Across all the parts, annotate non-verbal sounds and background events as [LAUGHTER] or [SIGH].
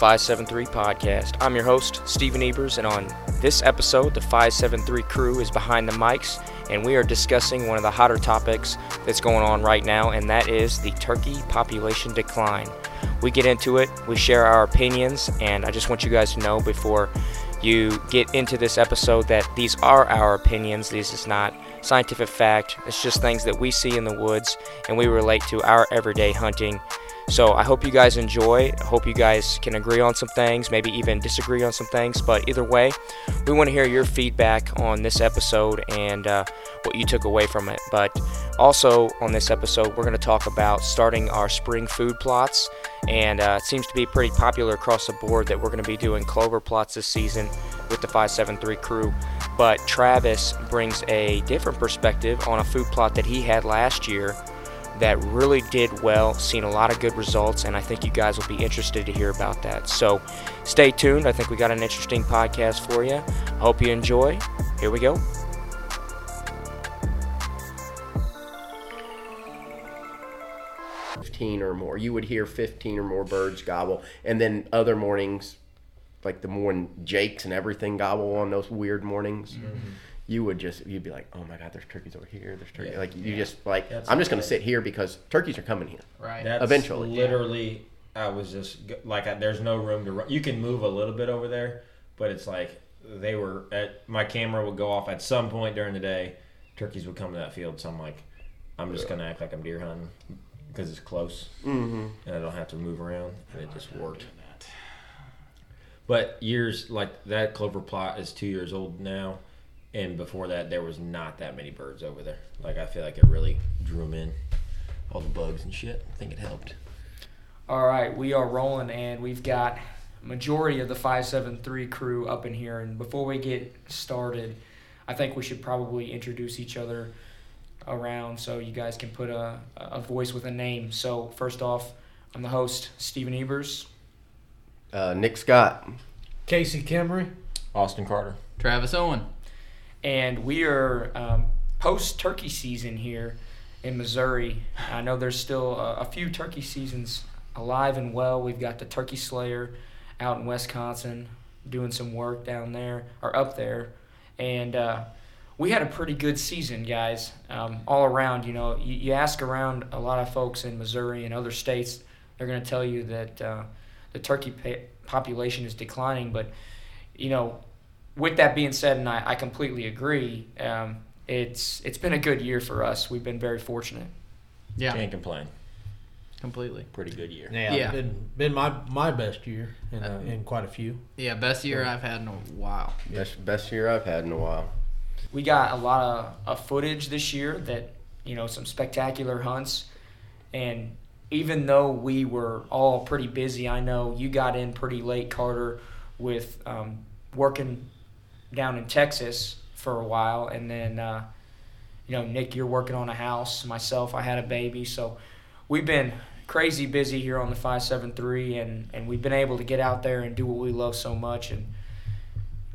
573 podcast. I'm your host, Steven Ebers, and on this episode, the 573 crew is behind the mics, and we are discussing one of the hotter topics that's going on right now, and that is the turkey population decline. We get into it, we share our opinions, and I just want you guys to know before you get into this episode that these are our opinions. This is not scientific fact. It's just things that we see in the woods and we relate to our everyday hunting. So I hope you guys enjoy. I hope you guys can agree on some things, maybe even disagree on some things. But either way, we want to hear your feedback on this episode and uh, what you took away from it. But also on this episode, we're going to talk about starting our spring food plots. And uh, it seems to be pretty popular across the board that we're going to be doing clover plots this season with the 573 crew. But Travis brings a different perspective on a food plot that he had last year that really did well, seen a lot of good results, and I think you guys will be interested to hear about that. So stay tuned. I think we got an interesting podcast for you. I hope you enjoy. Here we go. Fifteen or more. You would hear fifteen or more birds gobble, and then other mornings, like the morning jakes and everything gobble on those weird mornings. Mm-hmm. You would just you'd be like, oh my god, there's turkeys over here. There's turkey. Yeah. Like you Yeah. just like That's I'm just gonna sit here because turkeys are coming here. Right. That's Eventually. Literally, I was just like, I, there's no room to run. You can move a little bit over there, but it's like they were at my camera would go off at some point during the day. Turkeys would come to that field, so I'm like, I'm just gonna act like I'm deer hunting because it's close Mm-hmm. and I don't have to move around, and it just worked. But years like that clover plot is two years old now, and before that there was not that many birds over there. Like I feel like it really drew them in, all the bugs and shit. I think it helped. All right, we are rolling, and we've got majority of the 573 crew up in here. And before we get started, I think we should probably introduce each other around so you guys can put a, a voice with a name. So, first off, I'm the host, Stephen evers Uh, Nick Scott. Casey Kimmery. Austin Carter. Travis Owen. And we are um, post turkey season here in Missouri. I know there's still a, a few turkey seasons alive and well. We've got the Turkey Slayer out in Wisconsin doing some work down there or up there, and uh, we had a pretty good season, guys, um, all around. You know, you, you ask around a lot of folks in Missouri and other states, they're going to tell you that uh, the turkey population is declining, but you know, with that being said, and I, I completely agree, um, it's it's been a good year for us. We've been very fortunate. Yeah, Can't complain. completely. Pretty good year. Yeah, Yeah. been been my my best year in, uh, in quite a few. Yeah, best year I've had in a while. Best best year I've had in a while. We got a lot of, of footage this year that you know some spectacular hunts, and even though we were all pretty busy, I know you got in pretty late, Carter, with um, working down in Texas for a while, and then uh, you know Nick, you're working on a house. Myself, I had a baby, so we've been crazy busy here on the 573 and, and we've been able to get out there and do what we love so much. And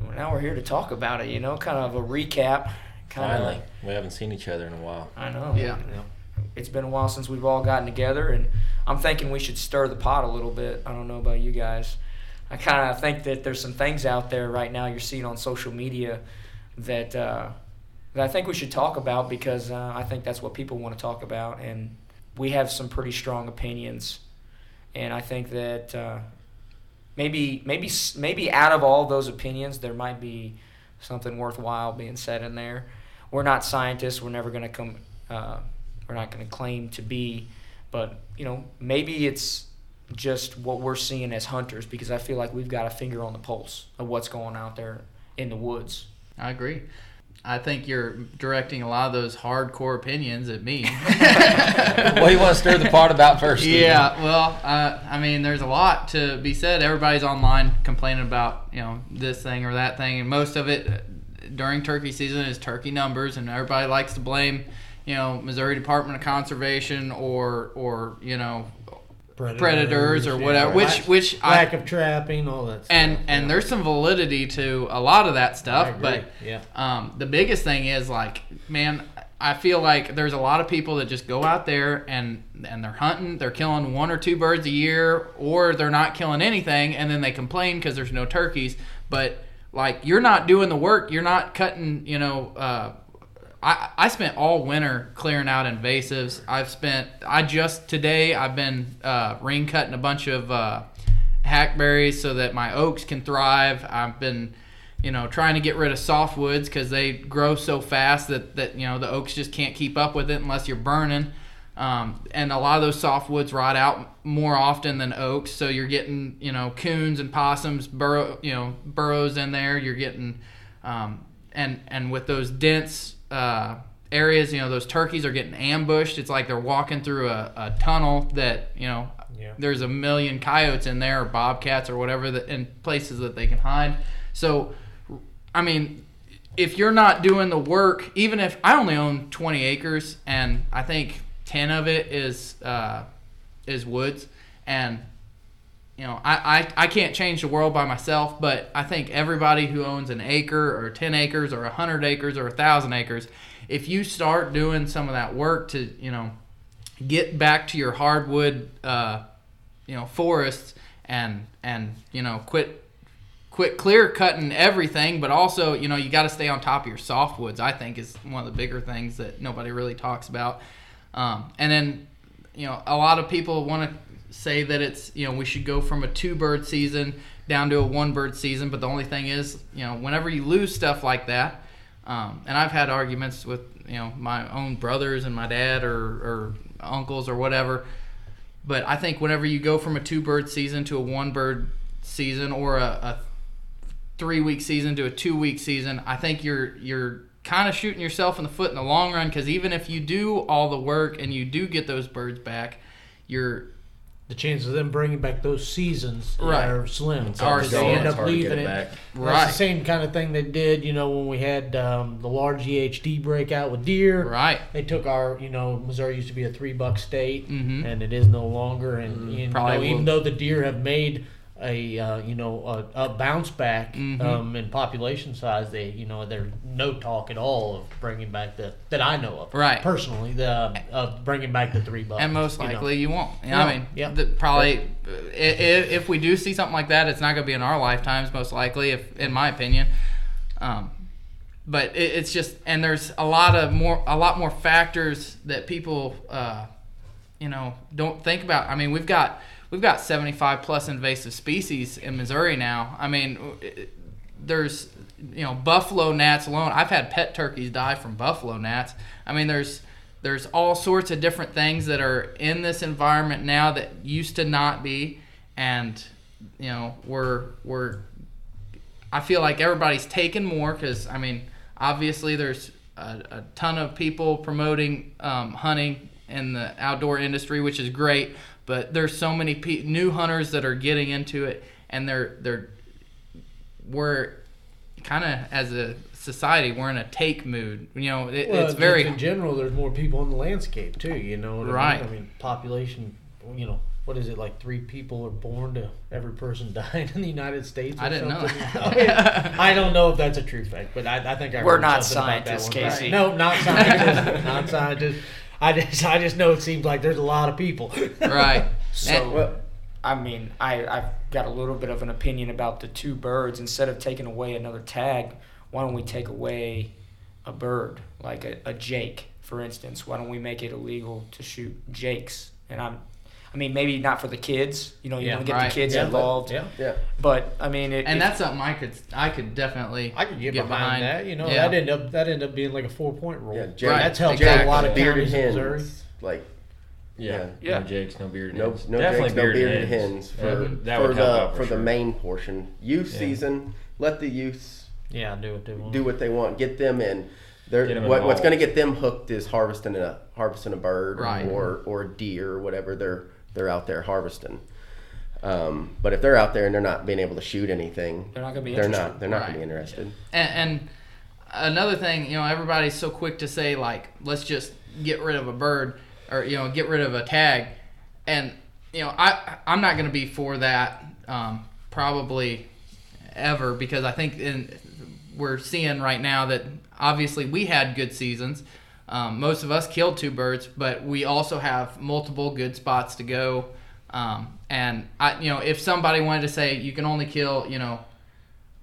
well, now we're here to talk about it you know kind of a recap kind Finally, of we haven't seen each other in a while. i know. Yeah. it's been a while since we've all gotten together and i'm thinking we should stir the pot a little bit. I don't know about you guys i kind of think that there's some things out there right now you're seeing on social media that uh, that i think we should talk about because uh, i think that's what people want to talk about and we have some pretty strong opinions. And i think that uh, maybe maybe maybe out of all those opinions there might be something worthwhile being said in there. We're not scientists. We're never going to come uh, we're not going to claim to be. But you know maybe it's just what we're seeing as hunters because i feel like we've got a finger on the pulse of what's going out there in the woods I agree. I think you're directing a lot of those hardcore opinions at me. [LAUGHS] [LAUGHS] well, you want to stir the pot about first? Steven? yeah, well, uh, I mean, there's a lot to be said. Everybody's online complaining about you know this thing or that thing, and most of it uh, during turkey season is turkey numbers, and everybody likes to blame you know Missouri Department of Conservation or or you know predators, or yeah. whatever. Which Lack- which I lack of trapping, all that. Stuff. and and there's some validity to a lot of that stuff, but yeah, um, the biggest thing is like, man, I feel like there's a lot of people that just go out there and and they're hunting, they're killing one or two birds a year, or they're not killing anything, and then they complain because there's no turkeys. But like you're not doing the work, you're not cutting, you know. Uh, I, I spent all winter clearing out invasives. I've spent I just today I've been uh, ring cutting a bunch of uh, hackberries so that my oaks can thrive. I've been you know trying to get rid of softwoods because they grow so fast that that you know the oaks just can't keep up with it unless you're burning. Um, and a lot of those softwoods rot out more often than oaks, so you're getting you know coons and possums burrow you know burrows in there. You're getting um, and and with those dense uh, areas, you know those turkeys are getting ambushed. It's like they're walking through a, a tunnel that you know Yeah. there's a million coyotes in there or bobcats or whatever that in places that they can hide. So, I mean, if you're not doing the work, even if I only own 20 acres and I think 10 of it is uh, is woods, and you know I, I I can't change the world by myself, but I think everybody who owns an acre or 10 acres or 100 acres or 1,000 acres, if you start doing some of that work to you know get back to your hardwood uh, you know forests and and you know quit quit clear cutting everything but also you know you got to stay on top of your softwoods i think is one of the bigger things that nobody really talks about. Um, and then you know a lot of people want to say that it's you know we should go from a two bird season down to a one bird season but the only thing is you know whenever you lose stuff like that um, and I've had arguments with you know my own brothers and my dad or, or uncles or whatever. But I think whenever you go from a two bird season to a one bird season or a, a three week season to a two week season, I think you're you're kind of shooting yourself in the foot in the long run because even if you do all the work and you do get those birds back, you're The chances of them bringing back those seasons Right. are slim. It's hard Because to they end It's up hard to get leaving it it. back. Right. the same kind of thing they did, you know, when we had um, the large EHD breakout with deer. right. They took our, you know, Missouri used to be a three buck state, Mhm. and it is no longer. And you Probably know, even though the deer have made a, uh, you know, a, a bounce back Mhm. um, in population size, they, you know, there's no talk at all of bringing back the that I know of, Right. Personally, the of bringing back the three bucks, and most you know. likely you won't. You know, No, I mean, yeah. the, probably if, if we do see something like that, it's not going to be in our lifetimes, most likely, if in my opinion. Um, but it, it's just, and there's a lot of more, a lot more factors that people, uh, you know, don't think about. I mean, we've got we've got 75 plus invasive species in Missouri now. I mean, there's you know buffalo gnats alone. I've had pet turkeys die from buffalo gnats. I mean, there's there's all sorts of different things that are in this environment now that used to not be, and you know we're we're. I feel like everybody's taking more because I mean, obviously there's a, a ton of people promoting um, hunting in the outdoor industry, which is great. But there's so many pe- new hunters that are getting into it, and they're they're we're kind of as a society we're in a take mood. You know, it, Well, it's very in general. There's more people in the landscape too. You know, what Right. I mean? I mean, population. You know, what is it like? Three people are born to every person [LAUGHS] dying in the United States. Or I didn't know something? that. [LAUGHS] I, mean, I don't know if that's a true fact, but I, I think I We're not something about that scientists, one time. Casey. No, not [LAUGHS] scientists. not scientists. I just, I just know it seems like there's a lot of people. right. [LAUGHS] So, And- Well, I mean, I, I've got a little bit of an opinion about the two birds. Instead of taking away another tag, why don't we take away a bird, like a, a jake, for instance? Why don't we make it illegal to shoot jakes? And I'm, I mean, maybe not for the kids. You know, you Yeah, want to get right. the kids Yeah, but- involved. Yeah. yeah. But I mean, it, and it- that's something I could I could definitely I could get, behind, that. You know, Yeah. that ended up that ended up being like a four point rule. Yeah, And Jake- that's helped Exactly. out a lot of bearded counties in Missouri. hens, like Yeah. Yeah. No jakes, no bearded no, hens. no Definitely jakes, no bearded hens, for, Yeah, that for the help out for, for, the main portion. Youth Yeah. season, let the youths Yeah, do what they want. do what they want. Get them in. They're, what, what's going to get them hooked is harvesting a harvesting a bird Right. or or a deer or whatever they're they're out there harvesting. Um, but if they're out there and they're not being able to shoot anything, They're not gonna be They're interested. not. They're not going to be interested. and, and another thing, you know, everybody's so quick to say like, let's just get rid of a bird or you know, get rid of a tag, and you know, I I'm not going to be for that um, probably ever because I think in we're seeing right now that obviously we had good seasons, Um, most of us killed two birds, but we also have multiple good spots to go. Um, and I, you know, if somebody wanted to say you can only kill, you know,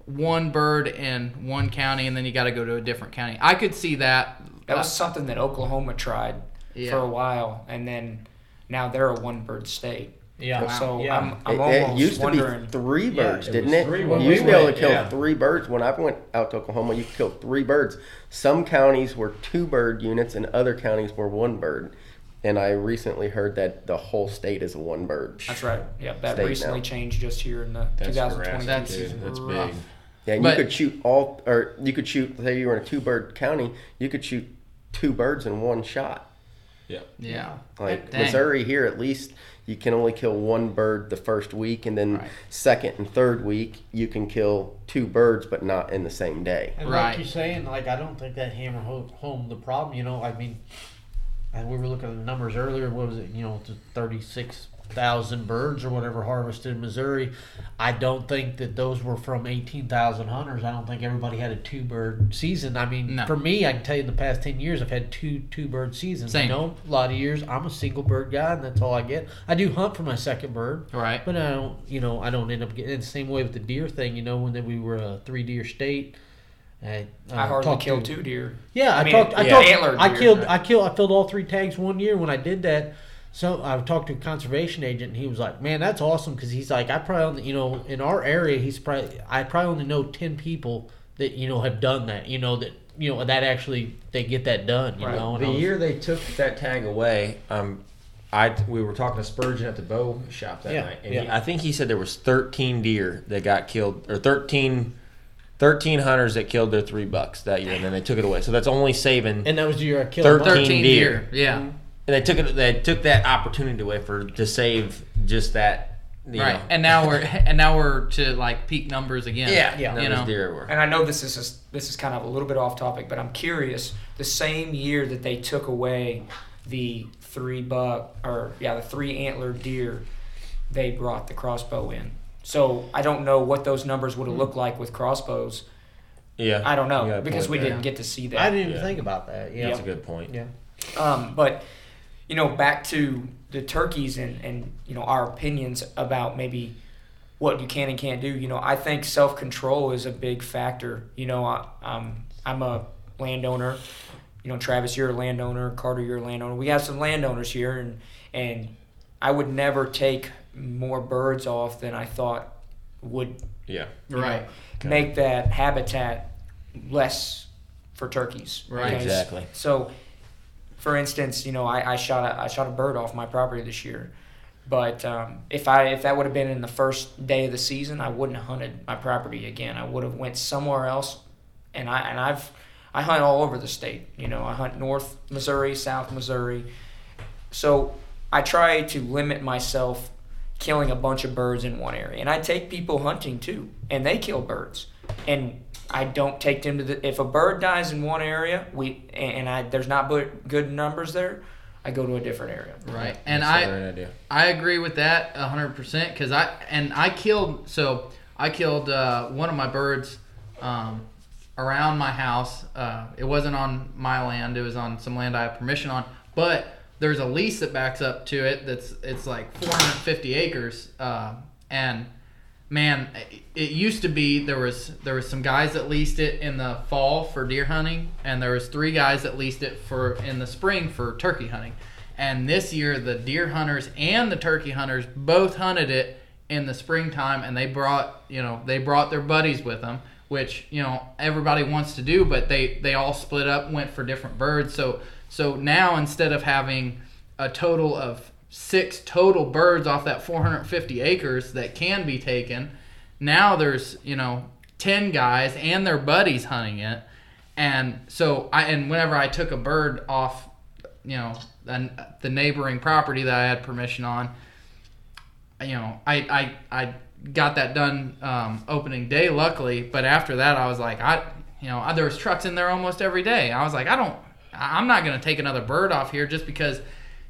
one bird in one county, and then you got to go to a different county, I could see that. That was something that Oklahoma tried Yeah. for a while, and then now they're a one bird state. Yeah. So yeah. I'm, I'm It, almost it used to be three birds, it didn't it? three you used to be able to kill yeah. three birds. When I went out to Oklahoma, you could kill three birds. Some counties were two bird units, and other counties were one bird. And I recently heard that the whole state is one bird. That's right. Yeah, that recently now. changed just here in the That's 2022 That's- season. That's rough. big. Yeah, and But- you could shoot all, or you could shoot. Say you were in a two bird county, you could shoot two birds in one shot. Yeah. Yeah. Like Dang. Missouri here, at least you can only kill one bird the first week, and then Right. second and third week you can kill two birds, but not in the same day. And Right. like you're saying, like I don't think that hammer home the problem. You know, I mean, and we were looking at the numbers earlier. What was it? You know, thirty six thousand birds or whatever harvested in Missouri. I don't think that those were from eighteen thousand hunters. I don't think everybody had a two bird season. I mean, No. for me, I can tell you in the past ten years, I've had two two bird seasons. Same. You know, a lot of years I'm a single bird guy, and that's all I get. I do hunt for my second bird. Right. But I don't, you know, I don't end up getting the same way with the deer thing. You know, when we were a three deer state, I, uh, I hardly killed to- two deer. Yeah, I, I mean, talked. I yeah. talked. Antlered I deer, killed. right. I killed. I filled all three tags one year. When I did that, so I talked to a conservation agent, and he was like, "Man, that's awesome," because he's like, "I probably, only, you know, in our area, he's probably, I probably only know ten people that you know have done that. You know that you know that actually they get that done. You Right. know, and The was- year they took that tag away, um, I we were talking to Spurgeon at the bow shop that Yeah, night, and he. I think he said there was 13 deer that got killed, or 13, 13 hunters that killed their three bucks that year, and then they took it away. So that's only saving. and that was the year I killed. Thirteen 13 deer. deer. Yeah. Mm-hmm. And they took it. They took that opportunity away for to save just that. You Right. Know, And now we're [LAUGHS] and now we're to like peak numbers again. yeah, Yeah. yeah. You know. deer everywhere. And I know this is just, this is kind of a little bit off topic, but I'm curious. The same year that they took away the three buck or yeah the three antler deer, they brought the crossbow in. So I don't know what those numbers would have looked like with crossbows. Yeah, I don't know because we there. didn't get to see that. I didn't even Yeah. think about that. Yeah. That's a good point. Yeah. Um, but you know, back to the turkeys and and you know our opinions about maybe what you can and can't do. You know, I think self control is a big factor. You know, I, um, I'm a landowner. You know, Travis, you're a landowner. Carter, you're a landowner. We have some landowners here, and and I would never take more birds off than I thought would Yeah, you know, Right. make that habitat less for turkeys. Right. Because- Exactly. So, for instance, you know, I, I shot a I shot a bird off my property this year, but um, if I if that would have been in the first day of the season, I wouldn't have hunted my property again. I would have went somewhere else, and I and I've I hunt all over the state. You know, I hunt North Missouri, South Missouri. So I try to limit myself killing a bunch of birds in one area. And I take people hunting too, and they kill birds. And I don't take them to the. If a bird dies in one area, we and I there's not good numbers there, I go to a different area. Right. And That's I a great idea. I agree with that hundred percent because I and I killed so I killed uh, one of my birds um, around my house. Uh, it wasn't on my land; it was on some land I have permission on. But there's a lease that backs up to it. That's it's like 450 acres, uh, and man, it- used to be there was there was some guys that leased it in the fall for deer hunting, and there was three guys that leased it for in the spring for turkey hunting. And this year, the deer hunters and the turkey hunters both hunted it in the springtime, and they brought you know they brought their buddies with them, which you know everybody wants to do, but they they all split up, went for different birds. So so now instead of having a total of six total birds off that 450 acres that can be taken. Now there's, you know, 10 guys and their buddies hunting it. And so I and whenever I took a bird off, you know, the, the neighboring property that I had permission on, you know, I I, I got that done um, opening day luckily, but after that I was like I you know, there was trucks in there almost every day. I was like I don't I'm not going to take another bird off here just because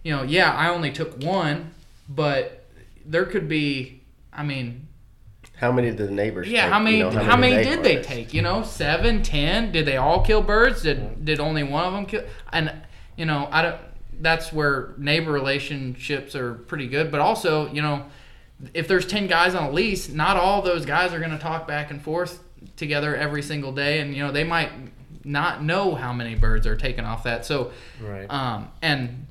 you know, yeah, I only took one, but there could be, I mean, How many did the neighbors? Yeah, take? how many? You know, how, many, they did they take? You know, seven, ten. Did they all kill birds? Did did only one of them kill? And you know, I don't. That's where neighbor relationships are pretty good. But also, you know, if there's ten guys on a lease, not all those guys are going to talk back and forth together every single day, and you know, they might not know how many birds are taken off that. So, Right. um, and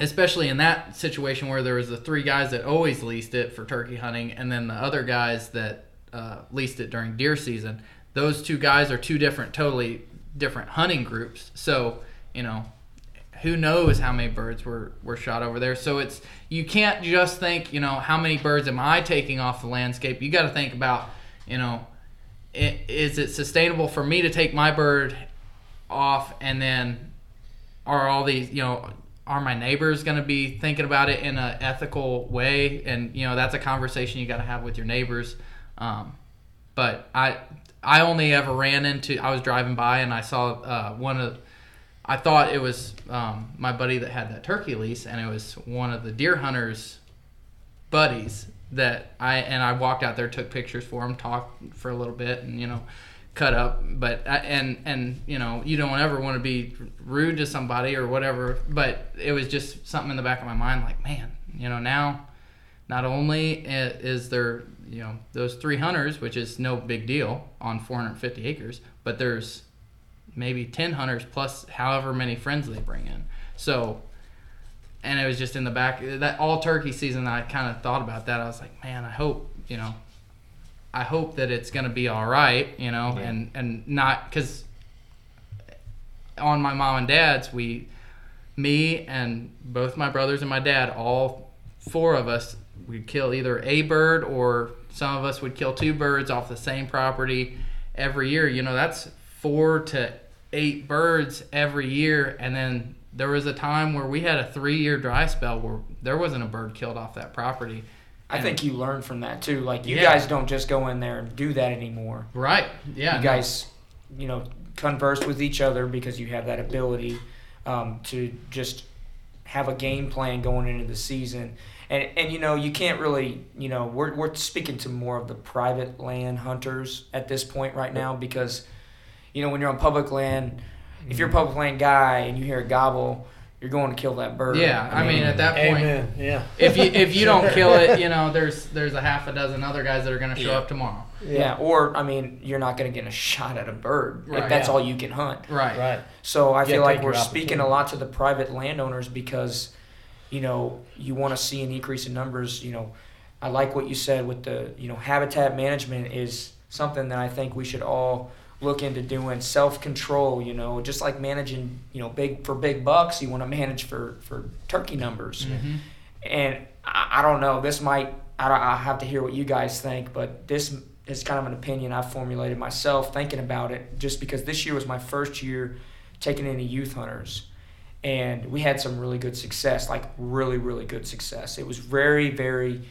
especially in that situation where there was the three guys that always leased it for turkey hunting, and then the other guys that uh, leased it during deer season. Those two guys are two different, totally different hunting groups. So you know, who knows how many birds were were shot over there? So it's you can't just think, you know, how many birds am I taking off the landscape? You got to think about, you know, i- is it sustainable for me to take my bird off and then are all these you know are my neighbors going to be thinking about it in an ethical way? And you know that's a conversation you got to have with your neighbors. Um, but i i only ever ran into i was driving by and i saw uh, one of i thought it was um, my buddy that had that turkey lease and it was one of the deer hunters buddies that I and I walked out there, took pictures for him, talked for a little bit, and you know, cut up. But and and you know, you don't ever want to be rude to somebody or whatever. But it was just something in the back of my mind, like man, you know, now not only is there you know those three hunters, which is no big deal on 450 acres, but there's maybe 10 hunters plus however many friends they bring in. So and it was just in the back that all turkey season i kind of thought about that i was like man i hope you know i hope that it's going to be all right you know and and not because on my mom and dad's we me and both my brothers and my dad all four of us we'd kill either a bird or some of us would kill two birds off the same property every year. You know that's four to eight birds every year and then there was a time where we had a three year dry spell where there wasn't a bird killed off that property I think you learn from that too. Like you Yeah. guys don't just go in there and do that anymore. right yeah you guys, you know, converse with each other because you have that ability um, to just have a game plan going into the season. And, and you know you can't really you know we're, we're speaking to more of the private land hunters at this point right now because you know when you're on public land if you're a public land guy and you hear a gobble you're going to kill that bird yeah i mean at that point Amen. Yeah. if you if you don't [LAUGHS] kill it you know there's there's a half a dozen other guys that are going to show Yeah. up tomorrow yeah or I mean you're not going to get a shot at a bird Right. if that's Yeah. all you can hunt right Right. So I Yeah, feel like we're speaking a lot to the private landowners because, you know, you want to see an increase in numbers. You know, I like what you said with the, you know, habitat management is something that I think we should all look into doing. Self control, you know, just like managing, you know, big for big bucks, you want to manage for for turkey numbers. hmm And I, I don't know. This might. I, I have to hear what you guys think, but this is kind of an opinion I've formulated myself thinking about it. Just because this year was my first year taking any youth hunters, and we had some really good success. Like really, really good success. It was very, very.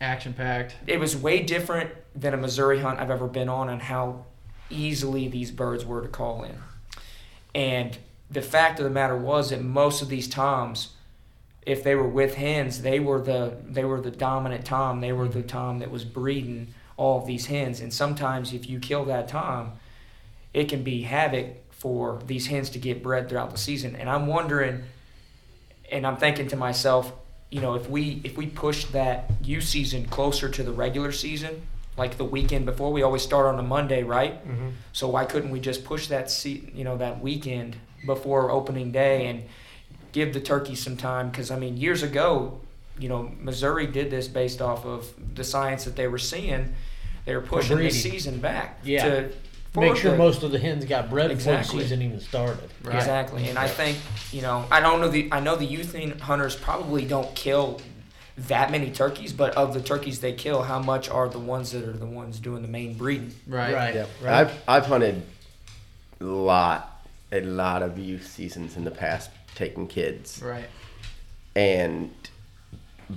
action packed It was way different than a Missouri hunt I've ever been on, and how easily these birds were to call in. And the fact of the matter was that most of these toms, if they were with hens, they were the they were the dominant tom. They were the mm-hmm. tom that was breeding all of these hens. And sometimes if you kill that tom, it can be havoc for these hens to get bred throughout the season. And I'm wondering, and I'm thinking to myself, you know, if we if we push that youth season closer to the regular season, like the weekend before, we always start on a Monday, right? Mm-hmm. So why couldn't we just push that se- you know that weekend before opening day and give the turkeys some time? Because I mean, years ago, you know, Missouri did this based off of the science that they were seeing. They were pushing the season back Yeah. to Make sure the- most of the hens got bred before the season even started. Right. Exactly, and I think you know I don't know the I know the youth hunters probably don't kill that many turkeys, but of the turkeys they kill, how much are the ones that are the ones doing the main breeding? right Right. Yep. Right. I've I've hunted a lot, a lot of youth seasons in the past, taking kids, right and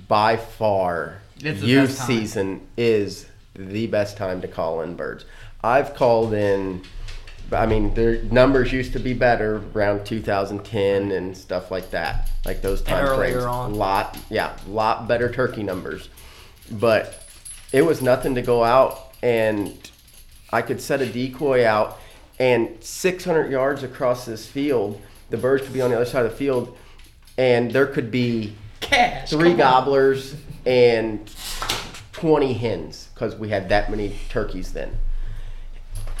by far, It's youth season is the best time to call in birds. I've called in. I mean, their numbers used to be better around 2010 and stuff like that, like those time earlier frames. on. lot, yeah, lot better turkey numbers. But it was nothing to go out and I could set a decoy out and 600 yards across this field, the birds could be on the other side of the field and there could be Cash. three gobblers and 20 hens because we had that many turkeys then.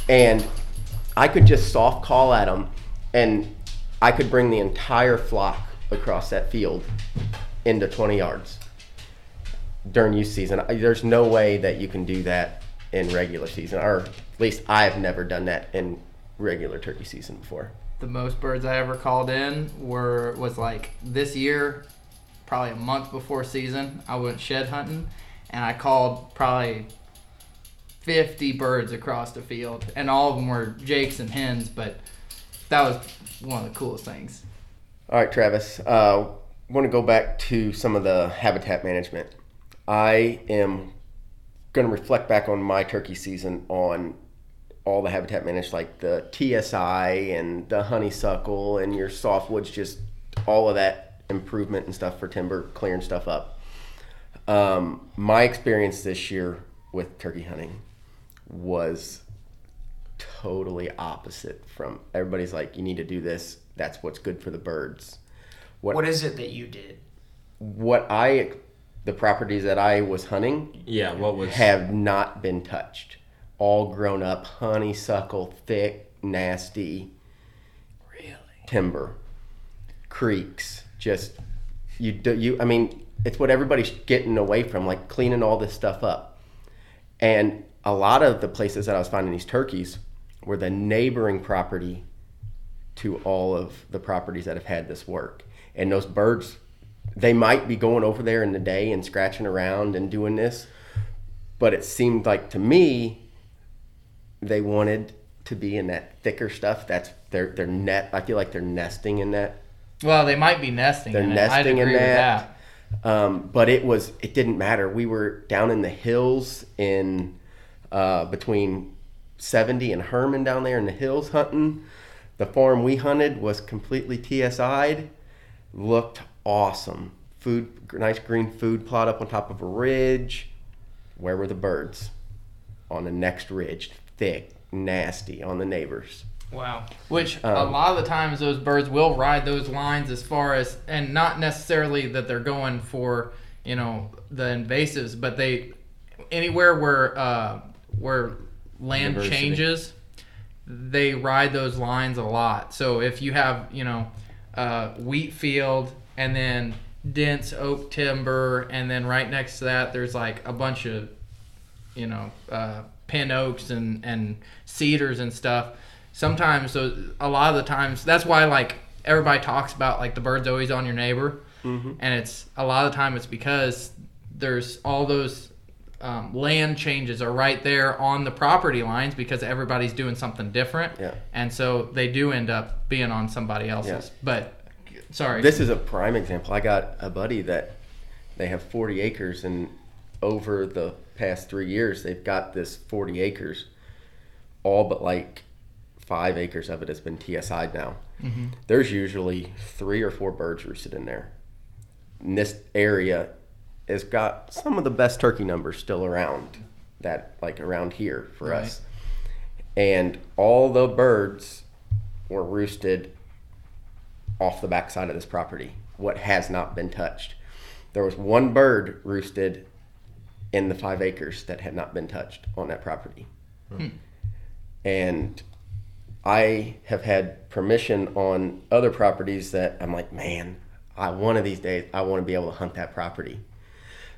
And I could just soft call at them and I could bring the entire flock across that field into 20 yards during youth season. There's no way that you can do that in regular season, or at least I've never done that in regular turkey season before. the most birds I ever called in were was like this year, probably a month before season. I went shed hunting, and I called probably fifty birds across the field, and all of them were jakes and hens. But that was one of the coolest things. All right, Travis. Uh, want to go back to some of the habitat management. I am going to reflect back on my turkey season on all the habitat managed, like the TSI and the honeysuckle and your softwoods, just all of that improvement and stuff for timber, clearing stuff up. Um, my experience this year with turkey hunting was totally opposite from everybody's like, you need to do this. That's what's good for the birds. What What is it that you did? what I the properties that I was hunting Yeah, what was have not been touched. All grown up, honeysuckle, thick, nasty. Really? Timber, creeks, just you do you. I mean, it's what everybody's getting away from, like cleaning all this stuff up. And a lot of the places that I was finding these turkeys were the neighboring property to all of the properties that have had this work. And those birds, they might be going over there in the day and scratching around and doing this, but it seemed like to me they wanted to be in that thicker stuff. That's their their net. I feel like they're nesting in that Well, they might be nesting. they're in nesting in with that. Um, but it was it didn't matter. We were down in the hills in uh, between 70 and Hermann down there in the hills hunting. The farm we hunted was completely TSI'd. Looked awesome. Food, nice green food plot up on top of a ridge. Where were the birds? On the next ridge, thick, nasty on the neighbors. Wow. Which a Um, lot of the times those birds will ride those lines as far as, and not necessarily that they're going for, you know, the invasives, but they, anywhere where uh, where land Diversity. changes, they ride those lines a lot. So if you have, you know, uh, wheat field and then dense oak timber, and then right next to that there's like a bunch of you know, uh, pin oaks and, and cedars and stuff. Sometimes, those, a lot of the times, that's why like everybody talks about like the bird's always on your neighbor, and it's a lot of the time it's because there's all those um, land changes are right there on the property lines because everybody's doing something different, Yeah. and so they do end up being on somebody else's. Yeah. But sorry, This is a prime example. I got a buddy that they have 40 acres, and over the past three years, they've got this 40 acres. All but like five acres of it has been TSI'd now. There's usually three or four birds roosted in there. And this area has got some of the best turkey numbers still around that, like around here for Right. us. And all the birds were roosted off the backside of this property, what has not been touched. There was one bird roosted in the five acres that had not been touched on that property. Hmm. And I have had permission on other properties that I'm like, man, I one of these days I want to be able to hunt that property.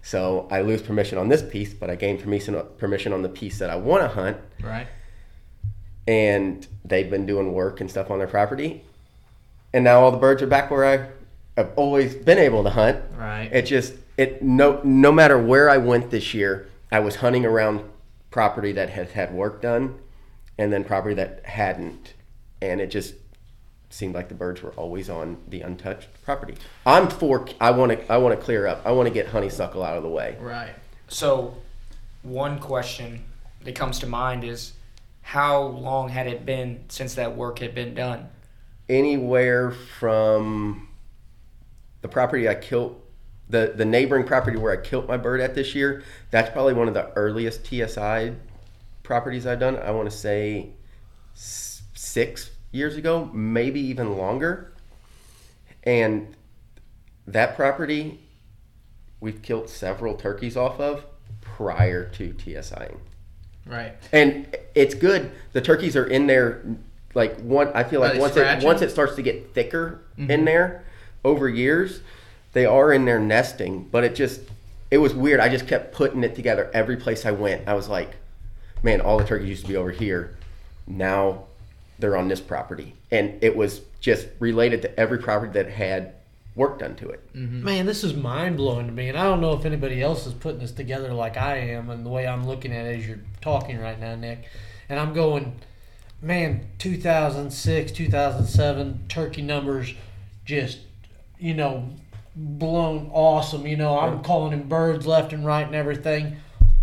So I lose permission on this piece, but I gain permission permission on the piece that I want to hunt right? and they've been doing work and stuff on their property. And now all the birds are back where I have always been able to hunt. Right. It just it no no matter where I went this year, I was hunting around property that had had work done, and then property that hadn't, and it just seemed like the birds were always on the untouched property. I'm for I want to I want to clear up. I want to get honeysuckle out of the way. Right. So, one question that comes to mind is how long had it been since that work had been done? anywhere from the property I killed the the neighboring property where I killed my bird at this year. That's probably one of the earliest TSI properties I've done. I want to say six years ago, maybe even longer. And that property, we've killed several turkeys off of prior to TSIing. Right. And it's good. The turkeys are in there, like one. I feel like once it once it starts to get thicker Mm-hmm. in there over years, they are in there nesting. But it just it was weird. I just kept putting it together every place I went. I was like, man, all the turkeys used to be over here. Now they're on this property, and it was just related to every property that had work done to it. Mm-hmm. Man, this is mind blowing to me, and I don't know if anybody else is putting this together like I am, and the way I'm looking at it as you're talking right now, Nick. And I'm going, man, 2006, 2007 turkey numbers, just you know, blown awesome. You know, I'm calling in birds left and right and everything.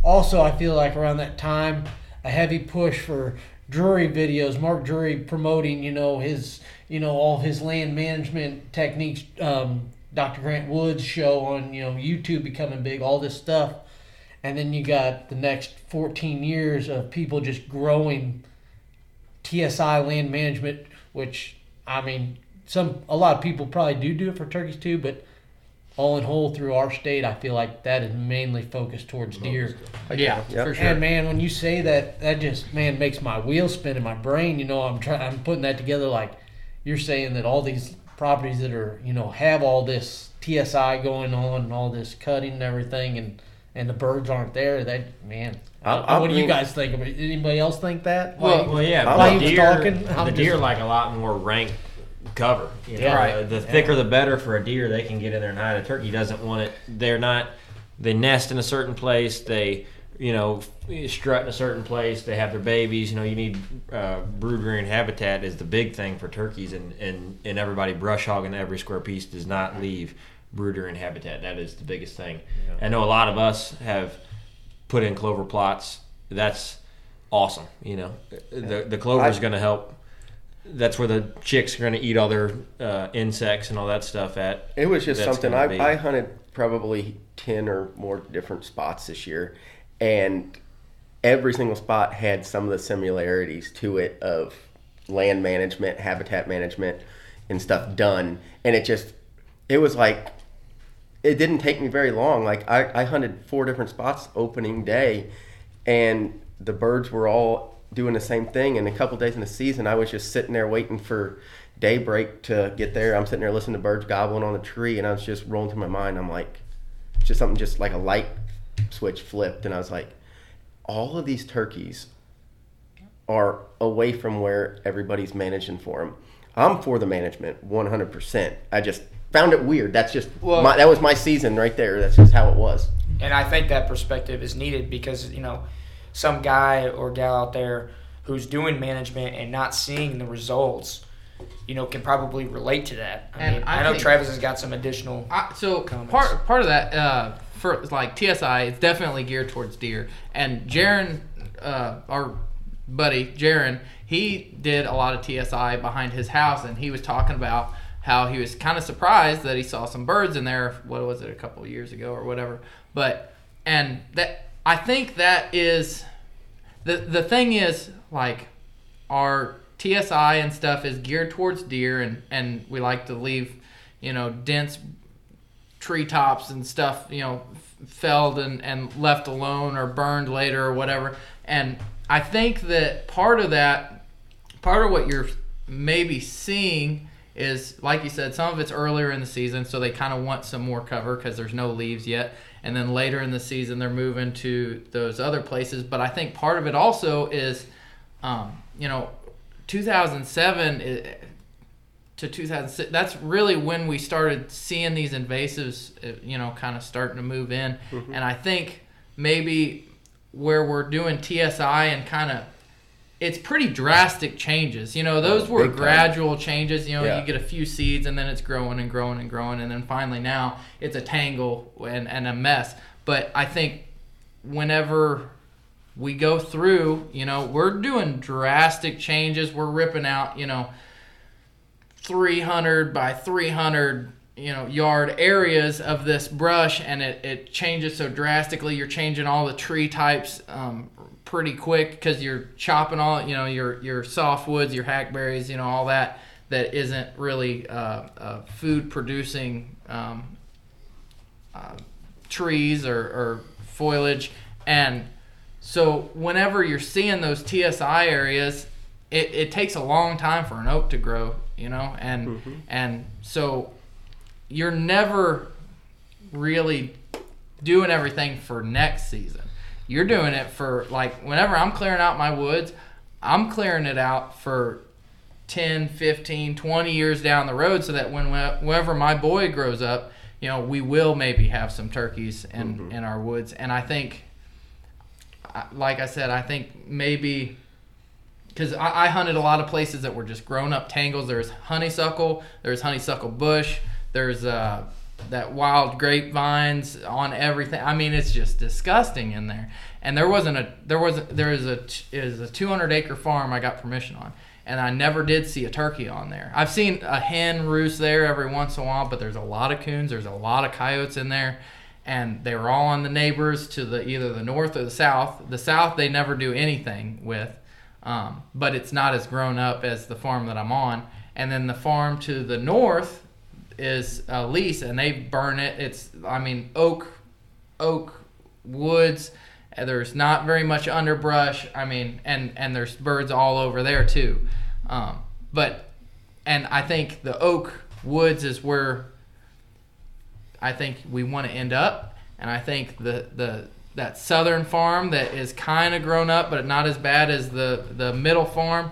Also, I feel like around that time, a heavy push for Drury videos, Mark Drury promoting, you know, his, you know, all his land management techniques. Um, Dr. Grant Woods show on, you know, YouTube becoming big, all this stuff. And then you got the next 14 years of people just growing TSI land management, which I mean, some a lot of people probably do do it for turkeys too, but all in whole through our state, I feel like that is mainly focused towards deer. Yeah, Yep. for sure. And man, when you say that, that just man makes my wheels spin in my brain. You know, I'm trying, I'm putting that together like you're saying that all these properties that are, you know, have all this TSI going on and all this cutting and everything, and and the birds aren't there. That man, I- I what do you guys think of it? Anybody else think that? Well, Like- well yeah, While he the was deer, talking, I'm the just- deer like a lot more rank cover. You know? Yeah. Right. Uh, The thicker the better for a deer. They can get in there and hide. A turkey doesn't want it. They're not. They nest in a certain place. They, you know, strut in a certain place. They have their babies. You know, you need uh, brood rearing habitat is the big thing for turkeys, and and and everybody brush hogging every square piece does not leave brood rearing habitat. That is the biggest thing. I know a lot of us have put in clover plots. That's awesome. You know, the the clover is going to help. That's where the chicks are going to eat all their uh, insects and all that stuff at. It was just That's something I, be- I hunted probably 10 or more different spots this year, and every single spot had some of the similarities to it of land management, habitat management, and stuff done. And it just, it was like, it didn't take me very long. Like, I, I hunted four different spots opening day, and the birds were all doing the same thing. And a couple days in the season, I was just sitting there waiting for daybreak to get there. I'm sitting there listening to birds gobbling on the tree, and I was just rolling through my mind. I'm like, just something just like a light switch flipped, and I was like, all of these turkeys are away from where everybody's managing for them. I'm for the management 100%. I just found it weird. That's just Well- my, that was my season right there. That's just how it was. And I think that perspective is needed because, you know, some guy or gal out there who's doing management and not seeing the results, you know, can probably relate to that. I And mean, I I, know Travis has got some additional. I, so Comments. part part of that uh, for like TSI it's definitely geared towards deer. And Jaron, uh, our buddy Jaron, he did a lot of TSI behind his house, and he was talking about how he was kind of surprised that he saw some birds in there. What was it, a couple of years ago or whatever? But and that I think that is the the thing is like our TSI and stuff is geared towards deer, and and we like to leave you know dense treetops and stuff, you know, felled and, and left alone or burned later or whatever. And I think that part of that, part of what you're maybe seeing is, like you said, some of it's earlier in the season, so they kind of want some more cover because there's no leaves yet. And then later in the season, they're moving to those other places. But I think part of it also is, um, you know, 2007. To 2006 that's really when we started seeing these invasives uh, you know kind of starting to move in Mm-hmm. and i think maybe where we're doing tsi and kind of it's pretty drastic changes. You know those Oh, were big time. gradual changes. You know Yeah. you get a few seeds and then it's growing and growing and growing. And then finally now it's a tangle and, and a mess. But i think whenever we go through you know we're doing drastic changes. We're ripping out you know 300 by 300 you know yard areas of this brush. And it, it changes so drastically. You're changing all the tree types um, pretty quick because you're chopping all you know your your softwoods your hackberries you know all that that isn't really uh, uh, food producing um, uh, trees or, or foliage and so whenever you're seeing those TSI areas, it, it takes a long time for an oak to grow, you know, and and so you're never really doing everything for next season. You're doing it for like whenever I'm clearing out my woods, I'm clearing it out for 10, 15, 20 years down the road so that when whenever my boy grows up, you know, we will maybe have some turkeys in in our woods and I think like I said, I think maybe because I, I hunted a lot of places that were just grown up tangles. There's honeysuckle, there's honeysuckle bush, there's uh, that wild grapevines on everything. I mean, it's just disgusting in there. And there wasn't a there was there is a is a 200 acre farm I got permission on, and I never did see a turkey on there. I've seen a hen roost there every once in a while, but there's a lot of coons, there's a lot of coyotes in there and they were all on the neighbors to the either the north or the south. The south they never do anything with, um, but it's not as grown up as the farm that I'm on. And then the farm to the north is a lease, and they burn it. It's I mean oak, oak woods. and There's not very much underbrush. I mean, and and there's birds all over there too. Um, but and I think the oak woods is where I think we want to end up. And I think the the that southern farm that is kind of grown up, but not as bad as the the middle farm.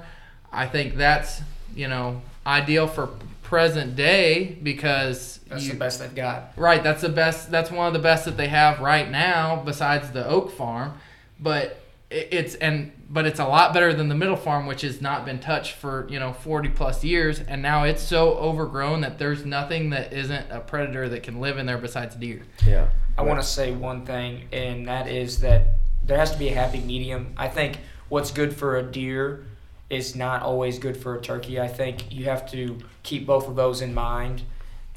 I think that's you know ideal for present day because That's you, the best they've got. Right, that's the best. That's one of the best that they have right now, besides the oak farm. But it, it's and but it's a lot better than the middle farm, which has not been touched for you know forty plus years, and now it's so overgrown that there's nothing that isn't a predator that can live in there besides deer. Yeah. I want to say one thing, and that is that there has to be a happy medium. I think what's good for a deer is not always good for a turkey. I think you have to keep both of those in mind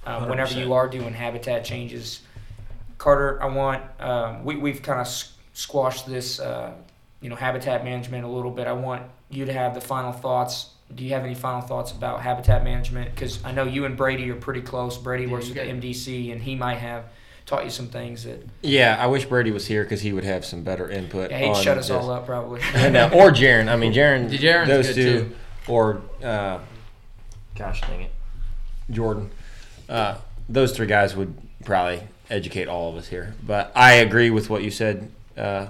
uh, whenever you are doing habitat changes. Carter, I want um, we we've kind of s- squashed this uh, you know habitat management a little bit. I want you to have the final thoughts. Do you have any final thoughts about habitat management? Because I know you and Brady are pretty close. Brady Yeah, works with got- MDC, and he might have taught you some things that Yeah, I wish Brady was here because he would have some better input. yeah, he'd on shut us this. all up probably. [LAUGHS] And, uh, or Jaron. I mean, Jaron. Jaron's those good, two, too. or uh, gosh dang it, Jordan. Uh, those three guys would probably educate all of us here. But I agree with what you said, uh,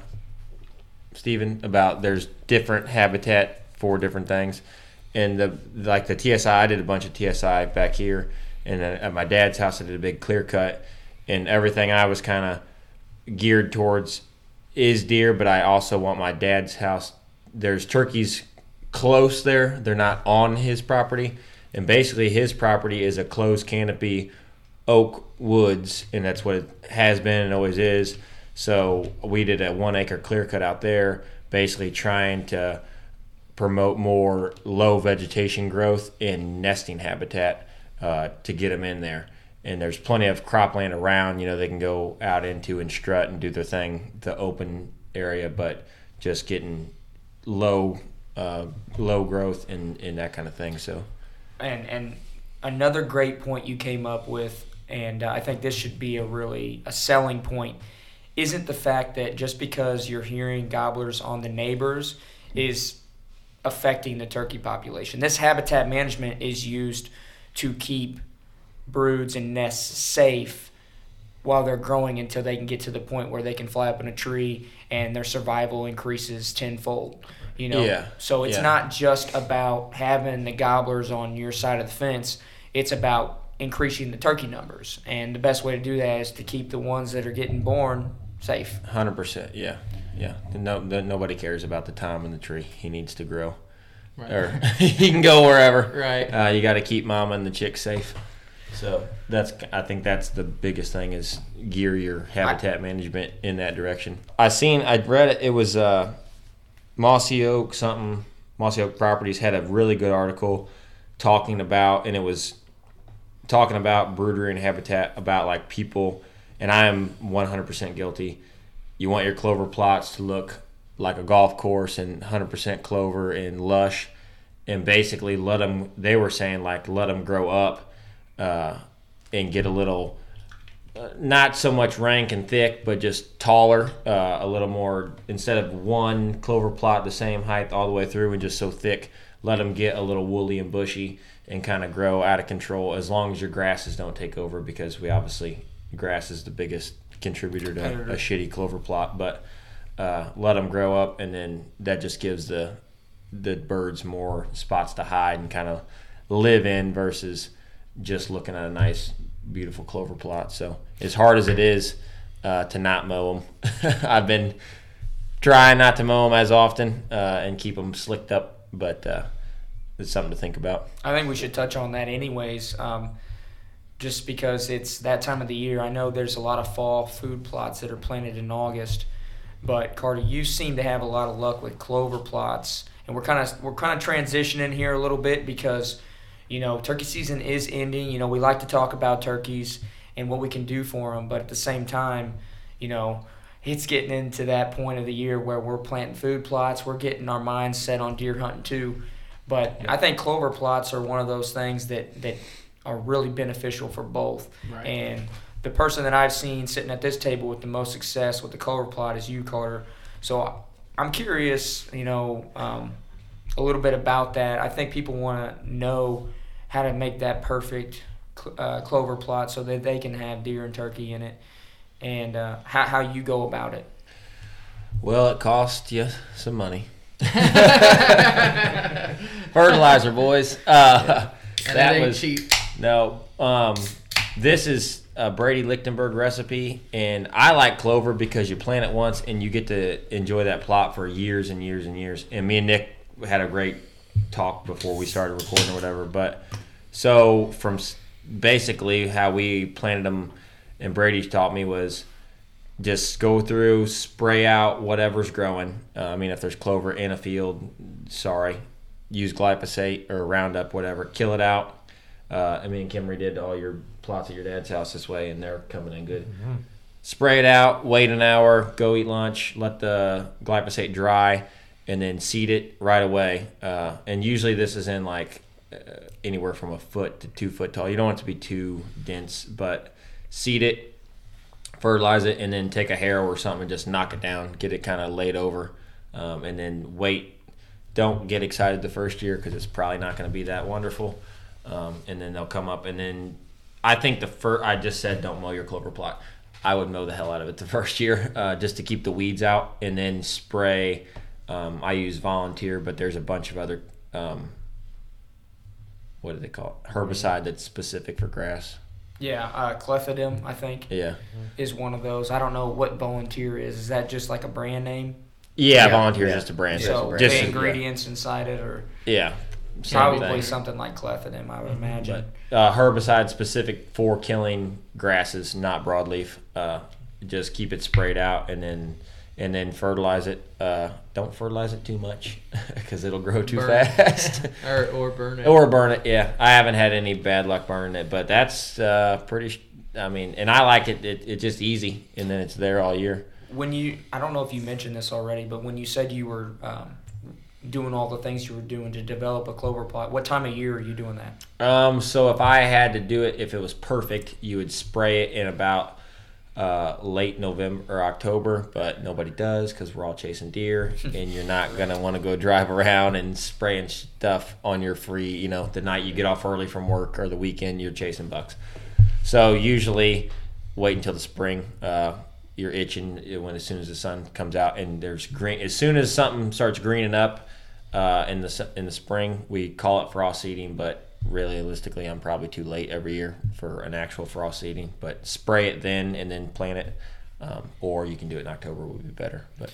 Stephen, about there's different habitat for different things. And the like the TSI, I did a bunch of TSI back here, and at my dad's house, I did a big clear cut, and everything I was kind of geared towards is deer, but I also want my dad's house. There's turkeys close there; they're not on his property, and basically his property is a closed canopy oak woods, and that's what it has been and always is. So we did a one acre clear cut out there, basically trying to promote more low vegetation growth in nesting habitat uh, to get them in there. And there's plenty of cropland around, you know, they can go out into and strut and do their thing, the open area, but just getting low, uh, low growth and, and that kind of thing. So, and and another great point you came up with, and uh, I think this should be a really a selling point, isn't the fact that just because you're hearing gobblers on the neighbors is affecting the turkey population. This habitat management is used to keep broods and nests safe while they're growing until they can get to the point where they can fly up in a tree and their survival increases tenfold. You know, Yeah, so it's yeah. not just about having the gobblers on your side of the fence. It's about increasing the turkey numbers, and the best way to do that is to keep the ones that are getting born safe. hundred percent, yeah, yeah. No, no, nobody cares about the time in the tree. He needs to grow, Right. or [LAUGHS] he can go wherever. Right. Uh, you got to keep mama and the chick safe. So that's I think that's the biggest thing is gear your habitat management in that direction. I seen I read it. It was uh, Mossy Oak something. Mossy Oak Properties had a really good article talking about, and it was talking about broodery and habitat about like people, and I am 100% guilty. You want your clover plots to look like a golf course and 100% clover and lush, and basically let them. They were saying like let them grow up uh, and get a little. Uh, not so much rank and thick, but just taller, uh, a little more. Instead of one clover plot the same height all the way through and just so thick, let them get a little woolly and bushy and kind of grow out of control. As long as your grasses don't take over, because we obviously grass is the biggest contributor to Competitor. a shitty clover plot. But uh, let them grow up, and then that just gives the the birds more spots to hide and kind of live in versus just looking at a nice, beautiful clover plot. So as hard as it is uh, to not mow them, [LAUGHS] I've been trying not to mow them as often uh, and keep them slicked up. But uh, it's something to think about. I think we should touch on that anyways, um, just because it's that time of the year. I know there's a lot of fall food plots that are planted in August, but Carter, you seem to have a lot of luck with clover plots, and we're kind of we're kind of transitioning here a little bit because, you know, turkey season is ending. You know, we like to talk about turkeys and what we can do for them, but at the same time, you know. It's getting into that point of the year where we're planting food plots. We're getting our minds set on deer hunting too. But I think clover plots are one of those things that, that are really beneficial for both. Right. And the person that I've seen sitting at this table with the most success with the clover plot is you, Carter. So I'm curious, you know, um, a little bit about that. I think people want to know how to make that perfect cl- uh, clover plot so that they can have deer and turkey in it, and uh, how how you go about it. Well, it costs you some money. [LAUGHS] Fertilizer, boys. Uh, And that ain't was cheap. no. Um, this is a Brady Lichtenberg recipe, and I like clover because you plant it once and you get to enjoy that plot for years and years and years. And me and Nick had a great talk before we started recording or whatever. But so from basically how we planted them, and Brady taught me was just go through, spray out whatever's growing. Uh, I mean, if there's clover in a field, sorry, use glyphosate or Roundup, whatever, kill it out. Uh, I mean, Kimry did all your plots at your dad's house this way, and they're coming in good. Spray it out, wait an hour, go eat lunch, let the glyphosate dry, and then seed it right away. Uh, and usually this is in like uh, anywhere from a foot to two foot tall. You don't want it to be too dense, but seed it, fertilize it, and then take a harrow or something and just knock it down, get it kind of laid over, um, and then wait. Don't get excited the first year because it's probably not going to be that wonderful. Um, and then they'll come up, and then I think the first. I just said don't mow your clover plot. I would mow the hell out of it the [LAUGHS] first year uh, just to keep the weeds out, and then spray. Um, I use volunteer, but there's a bunch of other. Um, what do they call it? Herbicide that's specific for grass. Yeah, uh, clethodim, I think, Yeah. is one of those. I don't know what volunteer is. Is that just like a brand name? Yeah, Yeah, volunteer is yeah. just a brand. So just the ingredients inside it, or yeah, same probably thing. something like clethodim, I would imagine. But uh, herbicide specific for killing grasses, not broadleaf. Uh, just keep it sprayed out and then and then fertilize it. Uh, don't fertilize it too much [LAUGHS] because it'll grow too Burn fast. [LAUGHS] or or burn it. or burn it. Yeah, I haven't had any bad luck burning it, but that's uh, pretty. sh- I mean, and I like it. it. It's just easy, and then it's there all year. when you, I don't know if you mentioned this already, but when you said you were um, doing all the things you were doing to develop a clover plot, what time of year are you doing that? Um, so if I had to do it, if it was perfect, you would spray it in about uh, late November or October, but nobody does because we're all chasing deer, [LAUGHS] and you're not gonna want to go drive around and spraying stuff on your free. You know, the night you get off early from work or the weekend, you're chasing bucks. So usually, wait until the spring. Uh, you're itching when as soon as the sun comes out and there's green. As soon as something starts greening up uh, in the in the spring, we call it frost seeding, but realistically, I'm probably too late every year for an actual frost seeding. But spray it then and then plant it, um, or you can do it in October would be better. But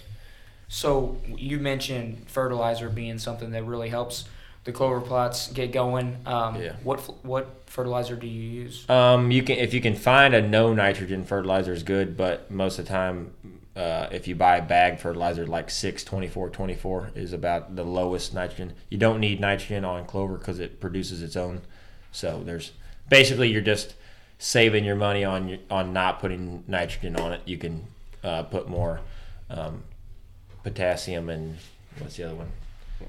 So you mentioned fertilizer being something that really helps the clover plots get going. Um, Yeah. What what fertilizer do you use? Um, you can if you can find a no nitrogen fertilizer is good, but most of the time, uh, if you buy a bag fertilizer like 6 24 24 is about the lowest nitrogen. You don't need nitrogen on clover because it produces its own. So there's basically you're just saving your money on your, on not putting nitrogen on it. You can uh, put more um, potassium and what's the other one?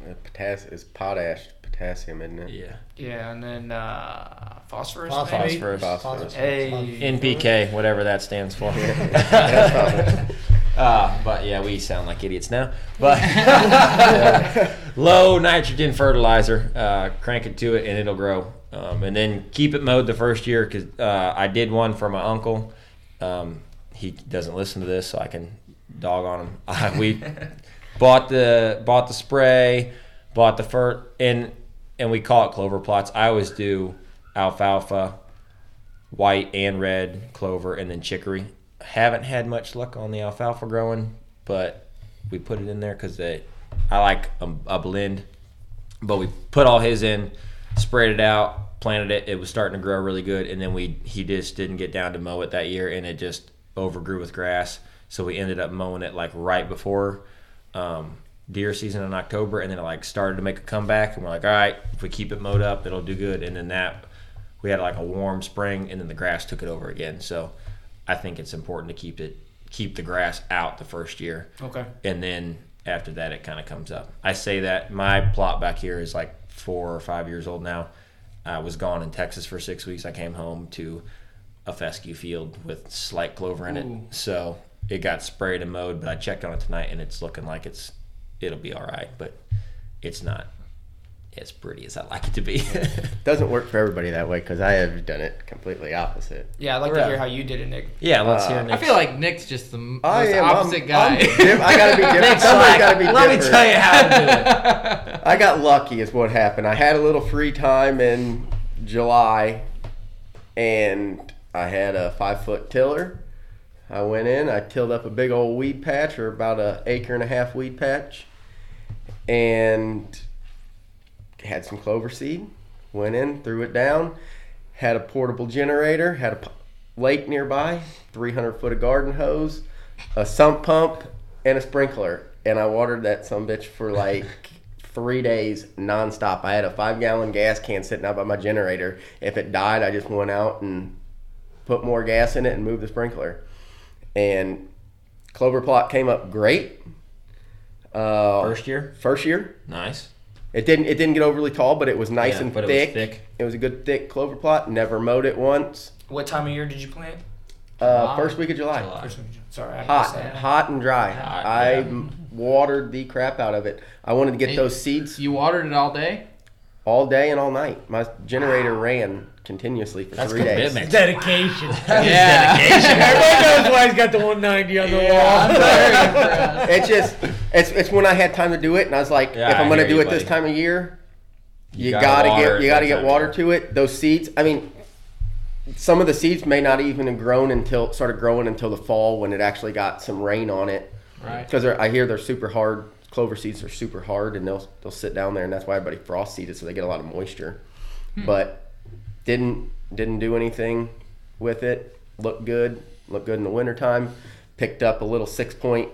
Uh, Potass is potash, potassium, isn't it? Yeah, Yeah, and then uh, phosphorus. Phosphorus. maybe? Phosphorus. Phosphorus. Hey. NPK, whatever that stands for. [LAUGHS] [LAUGHS] Uh, but yeah, we sound like idiots now. But [LAUGHS] low nitrogen fertilizer, uh, crank it to it, and it'll grow. Um, and then keep it mowed the first year because uh, I did one for my uncle. Um, he doesn't listen to this, so I can dog on him. [LAUGHS] Uh, we bought the bought the spray, bought the fert, and and we call it clover plots. I always do alfalfa, white and red clover, and then chicory. Haven't had much luck on the alfalfa growing, but we put it in there because I like a, a blend. But we put all his in, sprayed it out, planted it. It was starting to grow really good, and then we he just didn't get down to mow it that year, and it just overgrew with grass. So we ended up mowing it like right before um, deer season in October, and then it like started to make a comeback, and we're like, all right, if we keep it mowed up, it'll do good. And then that we had like a warm spring, and then the grass took it over again. So I think it's important to keep it keep the grass out the first year, Okay. and then after that it kind of comes up. I say that my plot back here is like four or five years old now. I was gone in Texas for six weeks. I came home to a fescue field with slight clover in Ooh. it, so it got sprayed and mowed. But I checked on it tonight, and it's looking like it's it'll be all right, but it's not as pretty as I like it to be. [LAUGHS] Doesn't work for everybody that way because I have done it completely opposite. Yeah, I'd like We're to hear how you did it, Nick. yeah, let's Uh, hear. I feel like Nick's just the most am. I'm- opposite I'm guy. diff- I gotta be different. Somebody's gotta be Let me tell you how to do it. [LAUGHS] I got lucky, is what happened. I had a little free time in July, and I had a five foot tiller. I went in, I tilled up a big old weed patch, or about a acre and a half weed patch, and had some clover seed. Went in, threw it down, had a portable generator, had a lake nearby, 300 foot of garden hose, a sump pump, and a sprinkler. And I watered that some bitch for like [LAUGHS] three days nonstop. I had a five gallon gas can sitting out by my generator. If it died, I just went out and put more gas in it and moved the sprinkler. And clover plot came up great. Uh, First year, first year, nice. It didn't it didn't get overly tall, but it was nice Yeah, and but it was thick. thick. It was a good thick clover plot. Never mowed it once. What time of year did you plant? Uh, first week of July. July. First week of June. Sorry, I Hot, that. hot and dry. Hot, I yeah. watered the crap out of it. I wanted to get Hey, those seeds You watered it all day. All day and all night. My generator ran continuously for That's three days. commitment. Dedication. [LAUGHS] Yeah. [LAUGHS] Everybody knows why he's got the 190 on the Yeah, I'm wall. very. [LAUGHS] It's just it's it's when I had time to do it, and I was like, Yeah, if I'm gonna do you, it this time of year, you, gotta gotta, get you gotta get water to it. Those seeds, I mean, some of the seeds may not even have grown until started growing until the fall when it actually got some rain on it. Right. Because I hear they're super hard. Clover seeds are super hard, and they'll they'll sit down there, and that's why everybody frost seeded so they get a lot of moisture. But didn't didn't do anything with it. Looked good. Looked good in the wintertime. Picked up a little six point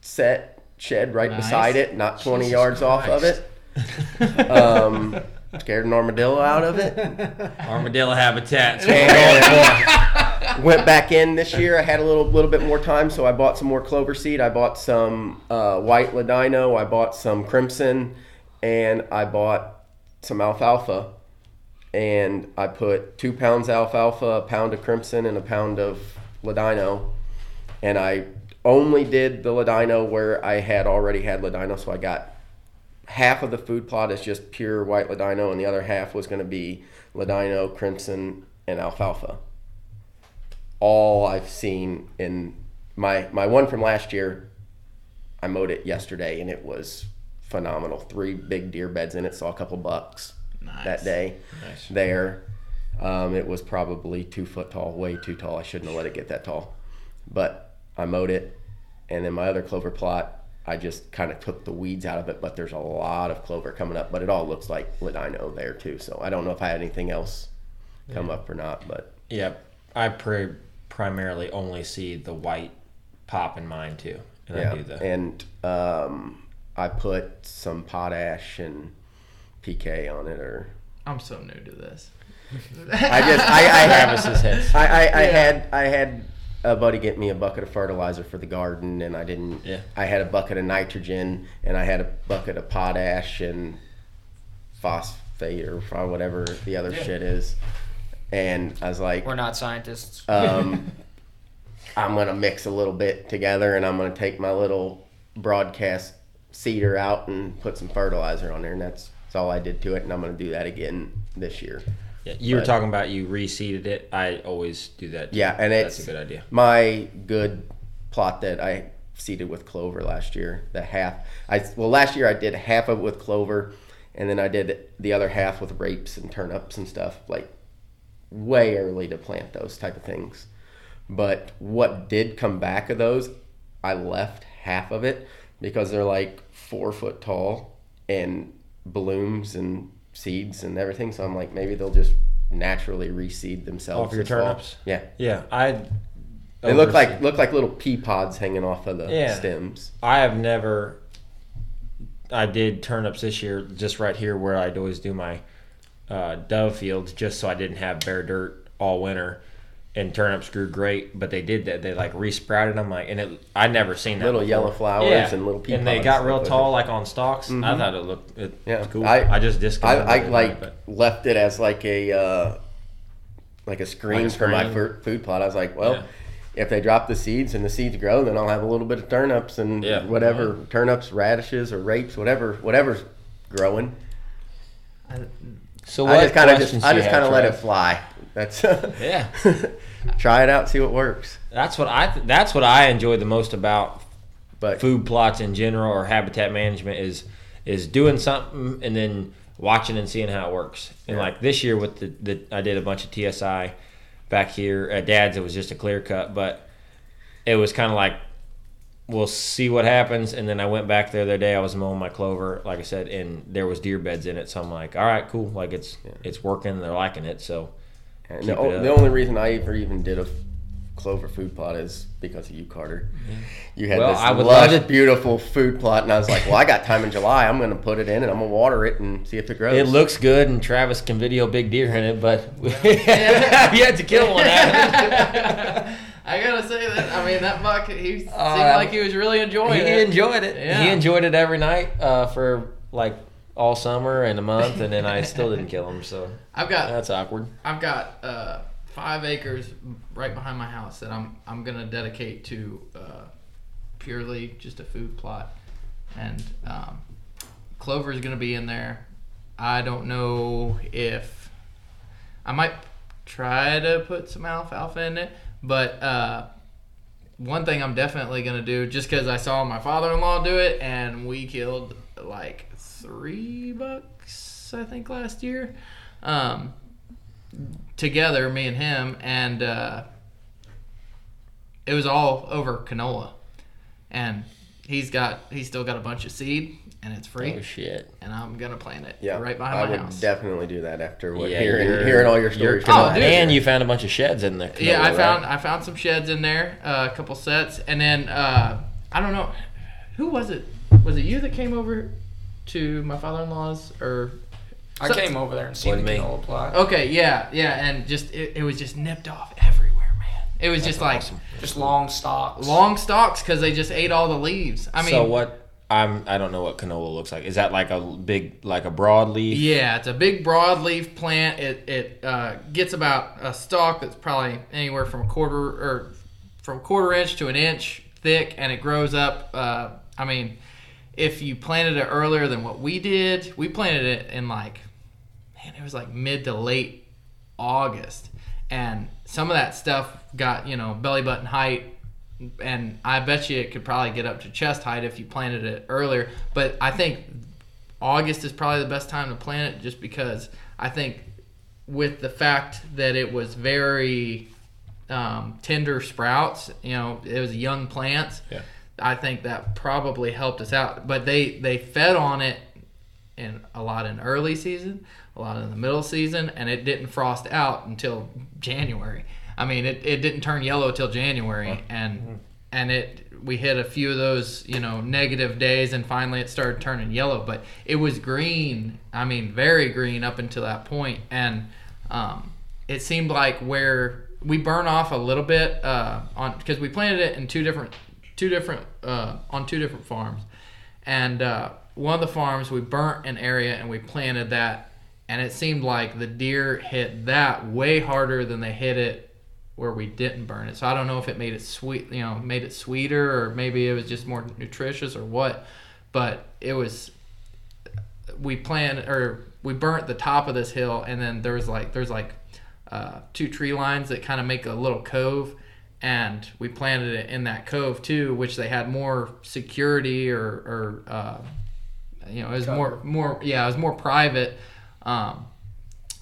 set shed right Nice. beside it, not twenty Jesus yards off of it. [LAUGHS] Um, scared an armadillo out of it. [LAUGHS] Armadillo habitats. [LAUGHS] And went back in this year. I had a little little bit more time, so I bought some more clover seed. I bought some uh, white ladino. I bought some crimson, and I bought some alfalfa. And I put two pounds alfalfa, a pound of crimson, and a pound of ladino. And I only did the ladino where I had already had ladino, so I got half of the food plot is just pure white ladino, and the other half was going to be ladino, crimson, and alfalfa. All I've seen in my my one from last year, I mowed it yesterday, and it was phenomenal. Three big deer beds in it. Saw a couple bucks Nice. that day Nice. there. Um, it was probably two foot tall, way too tall. I shouldn't have let it get that tall. But I mowed it. And then my other clover plot, I just kind of took the weeds out of it. But there's a lot of clover coming up. But it all looks like ladino there too. So I don't know if I had anything else come up or not. But yeah, I pri- primarily only see the white pop in mine too, and yeah. I do the. And um, I put some potash and PK on it or I'm so new to this. I just I, I had [LAUGHS] Travis's. I, I, I Yeah. had I had a buddy get me a bucket of fertilizer for the garden, and I didn't. Yeah. I had a bucket of nitrogen, and I had a bucket of potash and phosphate or whatever the other shit is, and I was like, We're not scientists. um, [LAUGHS] I'm gonna mix a little bit together, and I'm gonna take my little broadcast seeder out and put some fertilizer on there, and that's, that's all I did to it, and I'm gonna do that again this year. Yeah, you were talking about you reseeded it. I always do that. too. Yeah, and that's it's a good idea. My good plot that I seeded with clover last year. The half I well last year I did half of it with clover, and then I did the other half with rapes and turnips and stuff. Like way early to plant those type of things. But what did come back of those, I left half of it because they're like four foot tall and blooms and seeds and everything. So I'm like, maybe they'll just naturally reseed themselves. For your this fall. turnips? Yeah. Yeah, I. They look like look like little pea pods hanging off of the Yeah. stems. I have never. I did turnips this year, just right here where I'd always do my uh, dove fields, just so I didn't have bare dirt all winter. And turnips grew great, but they did that. They like resprouted them, like, and it. I never seen that. Little before. yellow flowers yeah. and little pea and they got real tall, like on stalks. I Mhm. thought it looked it, Yeah, it's cool. I- I, just I, disconnected. I it, like but left it as like a uh, like a screen Like a for my screen? fur- food plot. I was like, well, Yeah. if they drop the seeds and the seeds grow, then I'll have a little bit of turnips and Yeah. whatever turnips, radishes, or rapes, whatever, whatever's growing. So I just kind of just I just kind of let it fly. That's [LAUGHS] Yeah. Try it out, see what works. That's what I. Th- that's what I enjoy the most about But food plots in general or habitat management is is doing something and then watching and seeing how it works. And Yeah. like this year with the, the I did a bunch of TSI back here at Dad's. It was just a clear cut, but it was kind of like we'll see what happens. And then I went back there the other day. I was mowing my clover, like I said, and there was deer beds in it. So I'm like, all right, cool. Like it's it's working. They're liking it. So And Keep the, it up. the only reason I ever even did a clover food plot is because of you, Carter. You had Well, this I would lush, love to- beautiful food plot, and I was like, "Well, I got time in July. I'm going to put it in, and I'm going to water it and see if it grows." it looks good, and Travis can video big deer in it, but [LAUGHS] [LAUGHS] we had to kill one. [LAUGHS] out of it. I gotta say that. I mean, that buck. He seemed Uh, like he was really enjoying he it. enjoyed it. Yeah. He enjoyed it every night uh, for like all summer and a month, and then I still didn't kill him. So [LAUGHS] I've got that's awkward. I've got uh, five acres right behind my house that I'm I'm gonna dedicate to uh, purely just a food plot, and um, clover is gonna be in there. I don't know if I might try to put some alfalfa in it, but uh, one thing I'm definitely gonna do just because I saw my father-in-law do it, and we killed like three bucks I think last year. Um, together, me and him, and uh, it was all over canola. And he's got he's still got a bunch of seed, and it's free. Oh shit! and I'm gonna plant it yeah, right behind I my would house. definitely do that after what, Yeah, hearing you're- hearing all your stories. Oh, dude. and you found a bunch of sheds in there. yeah, I right? found I found some sheds in there, uh, a couple sets, and then uh, I don't know who was it. Was it you that came over to my father-in-law's or? I So- came over there and seen the me. canola plot. Okay, yeah, yeah, and just it, it was just nipped off everywhere, man. It was just like Just long stalks. long stalks because they just ate all the leaves. I mean, so what? I'm. I don't know what canola looks like. Is that like a big, like a broadleaf? Yeah, it's a big broadleaf plant. It it uh, gets about a stalk that's probably anywhere from a quarter or from quarter inch to an inch thick, and it grows up. Uh, I mean, if you planted it earlier than what we did, we planted it in like, man, it was like mid to late August, and some of that stuff got you know belly button height and I bet you it could probably get up to chest height if you planted it earlier. But I think August is probably the best time to plant it, just because I think with the fact that it was very um, tender sprouts, you know, it was young plants. Yeah. I think that probably helped us out. But they they fed on it in a lot in early season, a lot in the middle season, and it didn't frost out until January. I mean, it, it didn't turn yellow till January, and and it we hit a few of those you know negative days, and finally it started turning yellow. But it was green. I mean, very green up until that point, and um, it seemed like where we burn off a little bit uh, on because we planted it in two different two different uh, on two different farms, and uh, one of the farms we burnt an area and we planted that, and it seemed like the deer hit that way harder than they hit it where we didn't burn it. So I don't know if it made it sweet, you know, made it sweeter, or maybe it was just more nutritious or what. But it was we planted or we burnt the top of this hill, and then there's like there's like uh, two tree lines that kind of make a little cove, and we planted it in that cove too, which they had more security or or uh, you know it was more more yeah it was more private um,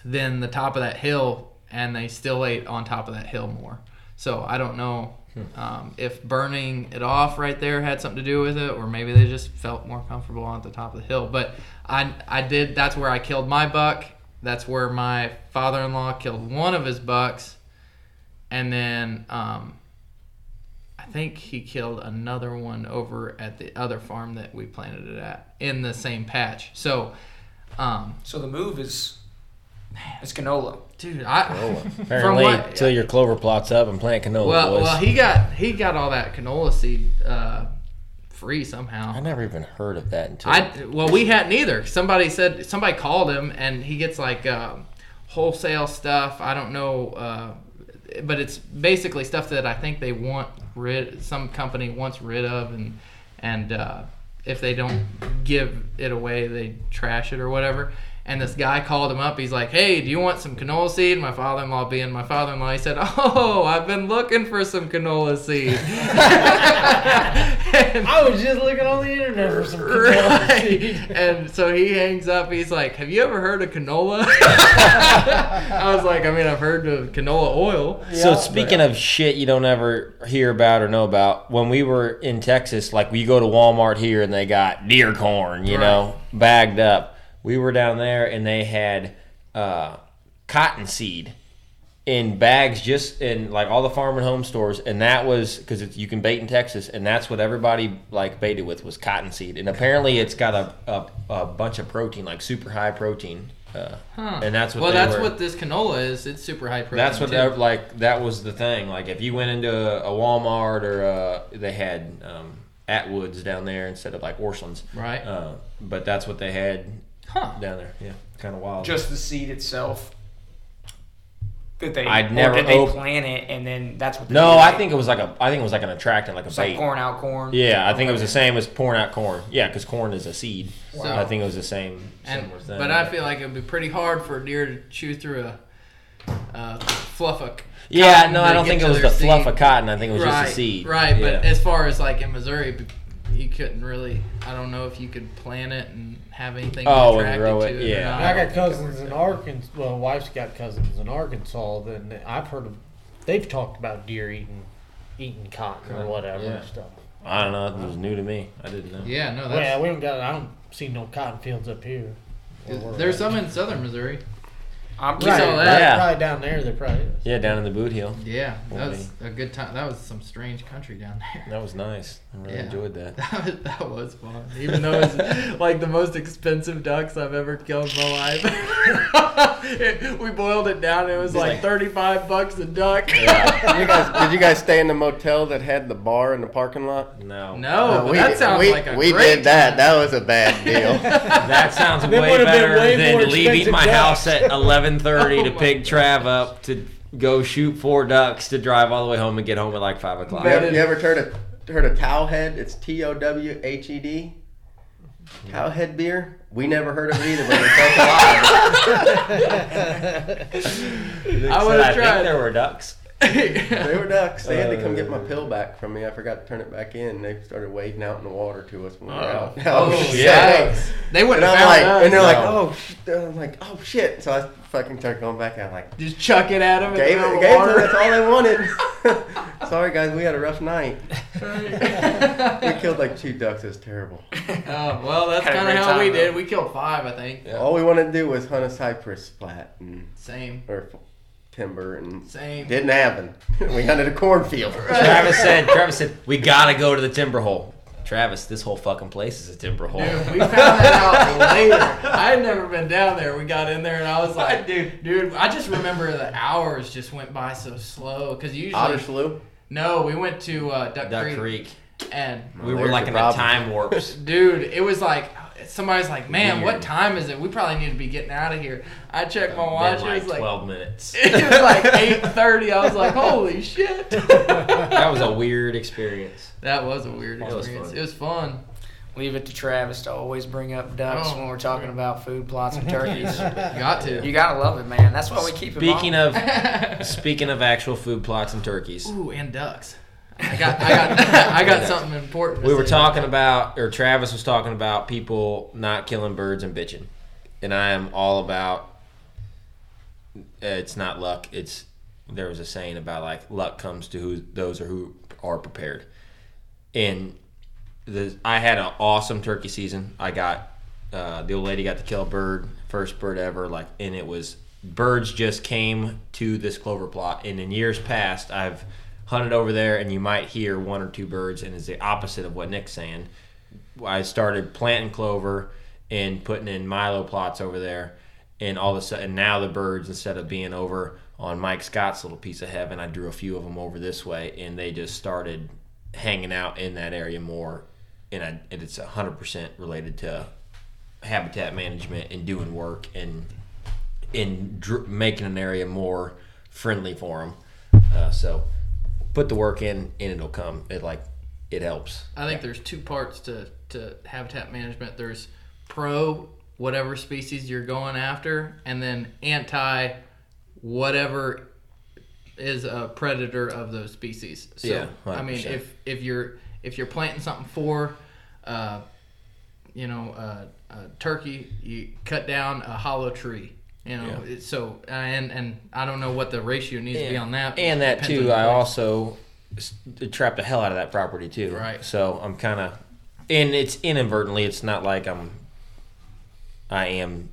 than the top of that hill, and they still ate on top of that hill more. So I don't know um, if burning it off right there had something to do with it, or maybe they just felt more comfortable on the top of the hill. But I I did that's where I killed my buck. That's where my father-in-law killed one of his bucks, and then um, I think he killed another one over at the other farm that we planted it at in the same patch. So, um, So the move is it's canola. Dude, I [LAUGHS] Apparently, what- till your clover plots up and plant canola, well, boys. well, he got he got all that canola seed uh, free somehow. I never even heard of that until I well, we hadn't either. Somebody said somebody called him, and he gets like um, wholesale stuff. I don't know, uh, but it's basically stuff that I think they want rid. Some company wants rid of, and and uh, if they don't give it away, they trash it or whatever. And this guy called him up. He's like, "Hey, do you want some canola seed?" My father-in-law, being my father-in-law, he said, "Oh, I've been looking for some canola seed." [LAUGHS] And- I was just looking on the internet for some canola right. seed. And so he hangs up. He's like, "Have you ever heard of canola?" [LAUGHS] I was like, "I mean, I've heard of canola oil." So speaking of shit you don't ever hear about or know about, when we were in Texas, like we go to Walmart here and they got deer corn, you know, bagged up. We were down there and they had uh, cottonseed in bags, just in like all the farm and home stores, and that was because you can bait in Texas, and that's what everybody like baited with was cottonseed, and apparently it's got a, a, a bunch of protein, like super high protein, uh, Huh. and that's what well, that's were- what this canola is. It's super high protein. that's what too. that, like that was the thing. Like if you went into a, a Walmart or uh they had um, Atwoods down there instead of like Orscheln's, Right. Uh, but that's what they had Huh. down there. Yeah, kind of wild. Just the seed itself. That they I'd or never did they op- plant it and then that's what they no. I think it was like a I think it was like an attractant, like a it's bait. like pouring out corn. Yeah, I think it was the same as pouring out corn. Yeah, because corn is a seed. Wow. I think it was the same And, similar thing. but I feel like it would be pretty hard for a deer to chew through a uh, fluff of yeah, no, I don't think it was their the fluff of cotton. I think it was right, just a seed. Right, Yeah. but as far as like in Missouri, you couldn't really. I don't know if you could plant it and have anything Oh, and grow to it, it. yeah. not. I got cousins in Arkansas. Well, wife's got cousins in Arkansas. Then I've heard of. They've talked about deer eating, eating cotton or whatever Yeah. and stuff. I don't know. It was new to me. I didn't know. Yeah, no, that's, yeah, we don't got. I don't see no cotton fields up here. there's at. some in southern Missouri. I'm We Right, saw that. Yeah. Probably down there. There probably is. Yeah, down in the Bootheel. Yeah, that was a good time. That was some strange country down there. That was nice. I really Yeah. enjoyed that. [LAUGHS] That was, that was fun, even though it's [LAUGHS] like the most expensive ducks I've ever killed in my life. [LAUGHS] we boiled it down. It was like thirty-five bucks a duck. did, you guys, did you guys stay in the motel that had the bar in the parking lot? No. No, Uh, but we that did- sounds we, like a we great did that. time. That was a bad deal. That sounds That way better way than leaving my expensive house ducks. at 11:30 Oh to my pick Trav up to go shoot four ducks to drive all the way home and get home at like five o'clock. you, ever, you ever heard of heard of Towhead? It's T O W H E D. Cowhead beer. We never heard of it either, but it's alive. I would've I tried. think there were ducks. [LAUGHS] They were ducks. They had to come get my uh. pill back from me. I forgot to turn it back in. They started wading out in the water to us when we were out. Oh, [LAUGHS] oh shit. yeah. They wouldn't And I'm like, us. and they're like, oh, sh-. I'm like, oh shit. So I fucking started going back out. like, Just chuck it at them. gave in the it, middle gave of them. the That's all they wanted. [LAUGHS] [LAUGHS] Sorry guys, we had a rough night. [LAUGHS] We killed like two ducks. It was terrible. Oh, well, that's kind of great how we time, did. We killed five, I think. Yeah. All we wanted to do was hunt a cypress flat and Same. or timber and Same. didn't happen. we hunted a cornfield. Travis said, Travis said, we gotta go to the timber hole. Travis, this whole fucking place is a timber hole. Dude, we found that [LAUGHS] out later. I had never been down there. We got in there and I was like, dude, dude. I just remember the hours just went by so slow because usually Otter Slough. no, we went to uh, Duck, Duck Creek, Creek. and We were like in the problem. time warp. [LAUGHS] dude, it was like somebody's like, man, Weird. what time is it? We probably need to be getting out of here. I checked my watch. Been It was like 12 minutes. [LAUGHS] it was like eight thirty. I was like, holy [LAUGHS] shit. that was a weird experience. That was a weird That was experience. fun. It was fun. Leave it to Travis to always bring up ducks Oh. when we're talking about food plots and turkeys. [LAUGHS] Got to. you gotta love it, man. That's why we keep it. Speaking of speaking of actual food plots and turkeys, Ooh, and ducks. I got, I got, [LAUGHS] I got something important. We were talking about, or Travis was talking about people not killing birds and bitching, and I am all about. uh, It's not luck. It's there was a saying about like luck comes to who those are who are prepared, and the I had an awesome turkey season. I got uh, the old lady got to kill a bird, first bird ever. Like, and it was birds just came to this clover plot. And in years past, I've hunted over there, and you might hear one or two birds, and it's the opposite of what Nick's saying. I started planting clover and putting in Milo plots over there, and all of a sudden now the birds instead of being over on Mike Scott's little piece of heaven, I drew a few of them over this way, and they just started hanging out in that area more, and, I, and it's hundred percent related to habitat management and doing work and in dr- making an area more friendly for them. Uh, so put the work in, and it'll come. It like it helps. I think there's two parts to, to habitat management. There's pro whatever species you're going after, and then anti whatever is a predator of those species. So Yeah, I mean, if if you're if you're planting something for, uh, you know, uh, uh, turkey, you cut down a hollow tree. You know, it's so and and I don't know what the ratio needs to be on that. And that too, I place. also s- trapped the hell out of that property too. Right. So I'm kind of, and it's inadvertently. It's not like I'm. I am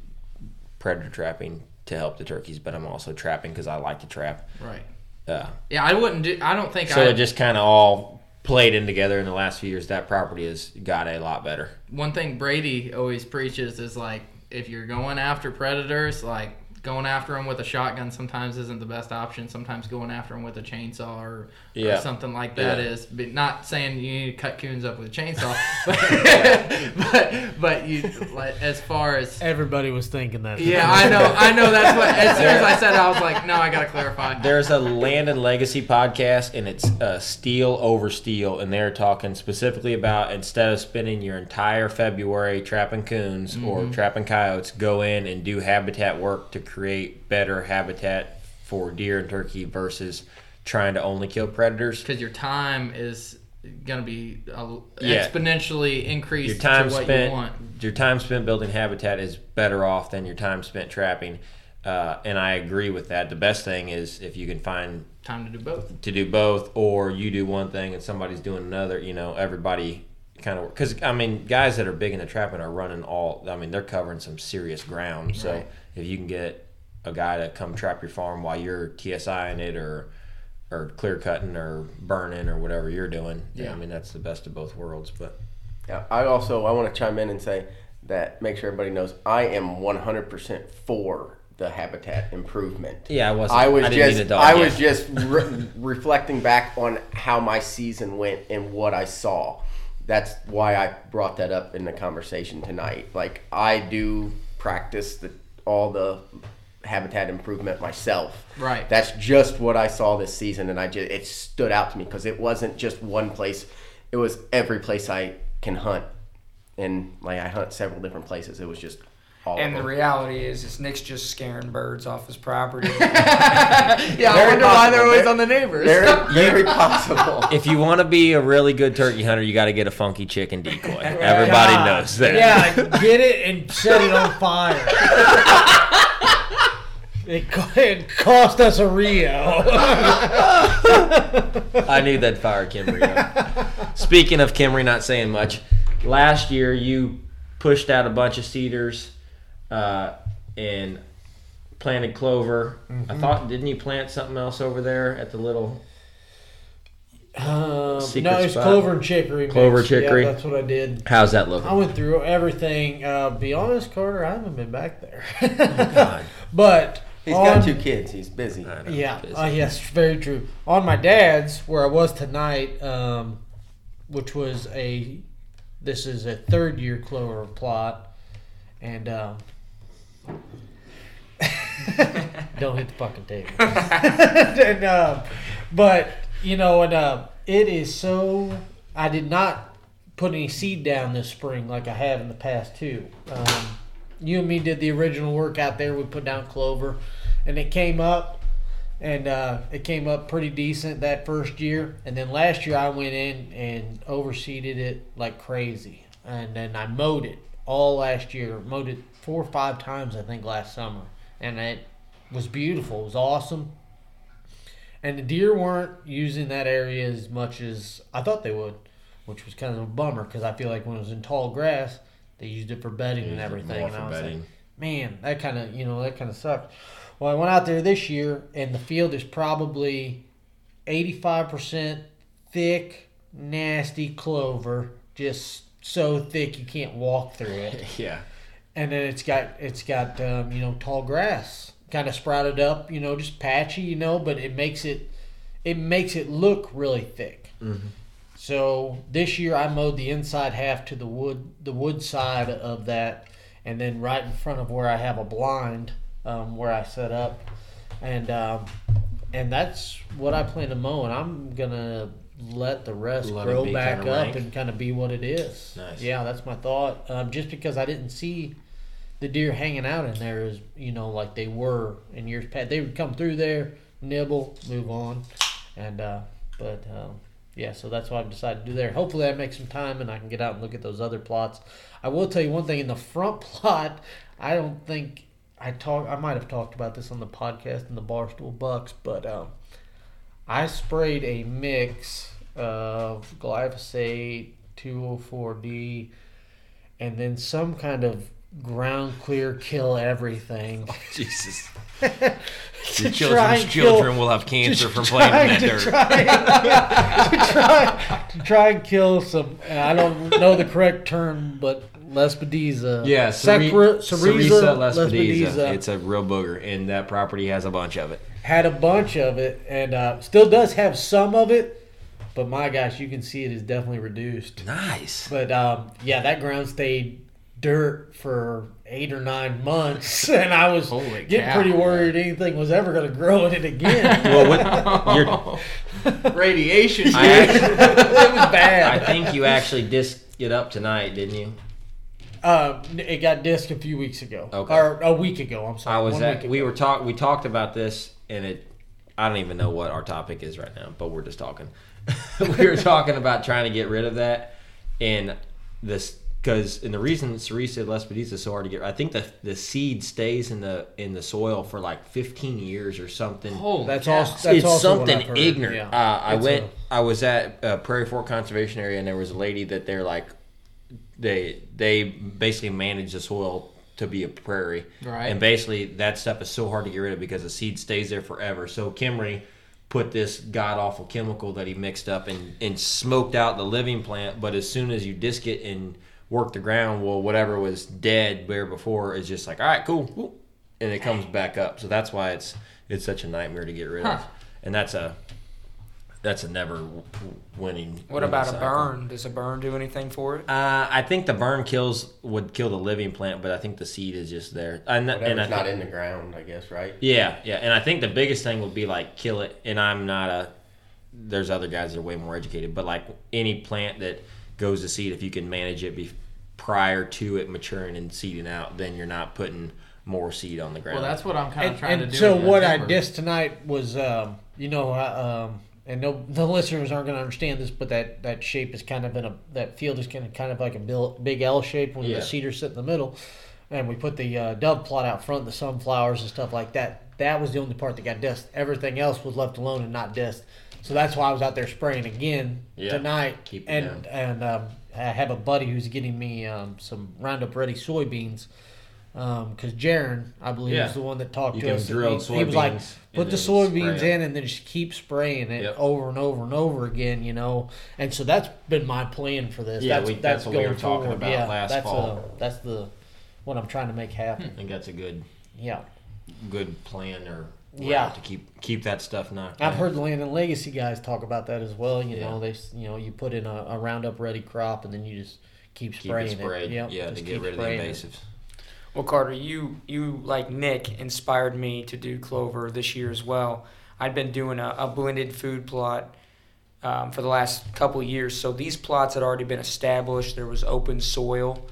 predator trapping to help the turkeys, but I'm also trapping because I like to trap. right. Uh, Yeah, I wouldn't do. I don't think I so I. it just kind of all played in together in the last few years. That property has got a lot better. one thing Brady always preaches is like if you're going after predators, like going after them with a shotgun sometimes isn't the best option. Sometimes going after them with a chainsaw or, Yeah. or something like that Yeah. is. But not saying you need to cut coons up with a chainsaw, [LAUGHS] but but, but you like as far as Everybody was thinking that. yeah, I know, I know. That's what. As soon as I said, it, I was like, no, I gotta clarify. There's a land and legacy podcast, and it's uh, steel over steel, and they're talking specifically about instead of spending your entire February trapping coons or trapping coyotes, go in and do habitat work to create better habitat for deer and turkey versus trying to only kill predators. Because your time is gonna be uh, Yeah. exponentially increased Your time to what spent you want. your time spent building habitat is better off than your time spent trapping. Uh, and I agree with that. The best thing is if you can find Time to do both. to do both, or you do one thing and somebody's doing another. You know, everybody kind of because I mean, guys that are big into trapping are running all. I mean, they're covering some serious ground. So Right. If you can get a guy to come trap your farm while you're TSIing it or or clear cutting or burning or whatever you're doing, yeah. I mean that's the best of both worlds. But Yeah, I also I want to chime in and say that make sure everybody knows I am 100% for the habitat improvement. yeah, I wasn't. I was need just I yet. was just [LAUGHS] re- reflecting back on how my season went and what I saw. That's why I brought that up in the conversation tonight. Like I do practice the all the habitat improvement myself. Right. That's just what I saw this season, and I just it stood out to me because it wasn't just one place; it was every place I can hunt, and like I hunt several different places. It was just all. And the reality is, is Nick's just scaring birds off his property. [LAUGHS] Yeah, I Very wonder why they're always Very- on the neighbors. very, [LAUGHS] very possible. if you want to be a really good turkey hunter, you got to get a funky chicken decoy. [LAUGHS] Everybody God. knows that. Yeah, get it and set it on fire. it, co- it cost us a Rio. I knew that fire Kimry. up. Speaking of Kimry not saying much, last year you pushed out a bunch of cedars uh, and planted clover. I thought, didn't you plant something else over there at the little um, Secret no, it's spot. clover and chicory. mix. Clover, chicory. Yeah, that's what I did. How's that looking? I went through everything. Uh, be honest, Carter, I haven't been back there. God. [LAUGHS] but He's on- got two kids. He's busy. Yeah, uh, yes, very true. On my dad's, where I was tonight, um, which was a, this is a third year clover plot, and um, [LAUGHS] don't hit the fucking table. [LAUGHS] and, um, but you know, and uh, it is so. I did not put any seed down this spring like I have in the past too. Um, you and me did the original work out there. We put down clover, and it came up, and uh, it came up pretty decent that first year. And then last year I went in and overseeded it like crazy, and then I mowed it all last year. Mowed it four or five times I think last summer, and it was beautiful. It was awesome. And the deer weren't using that area as much as I thought they would, which was kind of a bummer because I feel like when it was in tall grass, they used it for bedding and everything. And I was like, man, that kind of you know that kind of sucked. Well, I went out there this year, and the field is probably eighty-five percent thick, nasty clover, just so thick you can't walk through it. [LAUGHS] Yeah. And then it's got it's got um, you know tall grass, kind of sprouted up, you know, just patchy, you know, but it makes it it makes it look really thick. So this year I mowed the inside half to the wood the wood side of that, and then right in front of where I have a blind um, where I set up, and um, and that's what I plan to mow, and I'm gonna let the rest Let grow back up rank. and kind of be what it is. Nice. Yeah, that's my thought. Um, just because I didn't see the deer hanging out in there is you know like they were in years past, they would come through there, nibble, move on, and uh, but. Um, yeah, so that's what I've decided to do there. Hopefully, I make some time and I can get out and look at those other plots. I will tell you one thing: in the front [LAUGHS] plot, I don't think I talk. I might have talked about this on the podcast in the Barstool Bucks, but um, I sprayed a mix of glyphosate, 2,4-D, and then some kind of ground clear kill everything. Jesus. [LAUGHS] To Your children's and kill- children will have cancer from playing in that trying dirt. to Try, [LAUGHS] to, try, to try and kill some. I don't know the correct term, but Lespedeza. Yeah, Sericea Lespedeza. Lespedeza It's a real booger, and that property has a bunch of it. had a bunch of it, and uh, still does have some of it. But my gosh, you can see it is definitely reduced. Nice. But um, yeah, that ground stayed dirt for eight or nine months, [LAUGHS] and I was Holy getting cow. pretty worried anything was ever going to grow in it again. [LAUGHS] Well, what, you're, [LAUGHS] Radiation. I, actually, it was bad. I think you actually disked it up tonight, didn't you? Uh, it got disc a few weeks ago, Okay. or a week ago. I'm sorry. I was at. We were talk. We talked about this, and it. I don't even know what our topic is right now, but we're just talking. we were talking about trying to get rid of that, and this because and the reason Sericea Lespedeza is so hard to get. I think the the seed stays in the in the soil for like 15 years or something. Holy That's cow. also that's it's also something ignorant. yeah. Uh, I It's went. a- I was at uh, Prairie Fork Conservation Area, and there was a lady that they're like, they they basically manage the soil to be a prairie, Right. And basically, that stuff is so hard to get rid of because the seed stays there forever. So Kimry put this god awful chemical that he mixed up and and smoked out the living plant. But as soon as you disc it and work the ground, well, whatever was dead where before is just like, all right, cool, and it comes back up. So that's why it's it's such a nightmare to get rid of, and that's a that's a never winning. What winning about a burn? Does a burn do anything for it? Uh, I think the burn kills would kill the living plant, but I think the seed is just there. And, and I Whatever's not think- in the ground, I guess, right? yeah, yeah, and I think the biggest thing would be like kill it. And I'm not a. There's other guys that are way more educated, but like any plant that goes to seed, if you can manage it be prior to it maturing and seeding out, then you're not putting more seed on the ground. Well, that's what I'm kind of and, trying and to do. so what I November. dissed tonight was, um, you know, I, um, and no, the listeners aren't going to understand this, but that, that shape is kind of in a that field is kind of kind of like a bil- big L shape when Yeah. the cedars sit in the middle, and we put the uh, dove plot out front, the sunflowers and stuff like that. That was the only part that got dissed. Everything else was left alone and not dissed. So that's why I was out there spraying again Yeah. tonight. Keep it and and um, I have a buddy who's getting me um, some Roundup Ready soybeans because Jaron, I believe, Yeah. is the one that talked You to us. he, he was like, put the soybeans in and then just keep spraying it Yep. over and over and over again, you know. And so that's been my plan for this. Yeah, that's, we- that's, that's what we were talking forward. about yeah, last that's fall. Uh, that's the what I'm trying to make happen. I think that's a good Yeah. good plan or Yeah. to keep keep that stuff knocked I've down. heard Land and Legacy guys talk about that as well. You Yeah. know, they s- you know you put in a, a Roundup ready crop and then you just keep keep spraying it sprayed. Yep, yeah, just to get rid of the spraying it. invasives. Well, Carter, you you like Nick inspired me to do clover this year as well. I'd been doing a, a blended food plot um, for the last couple of years, so these plots had already been established. There was open soil,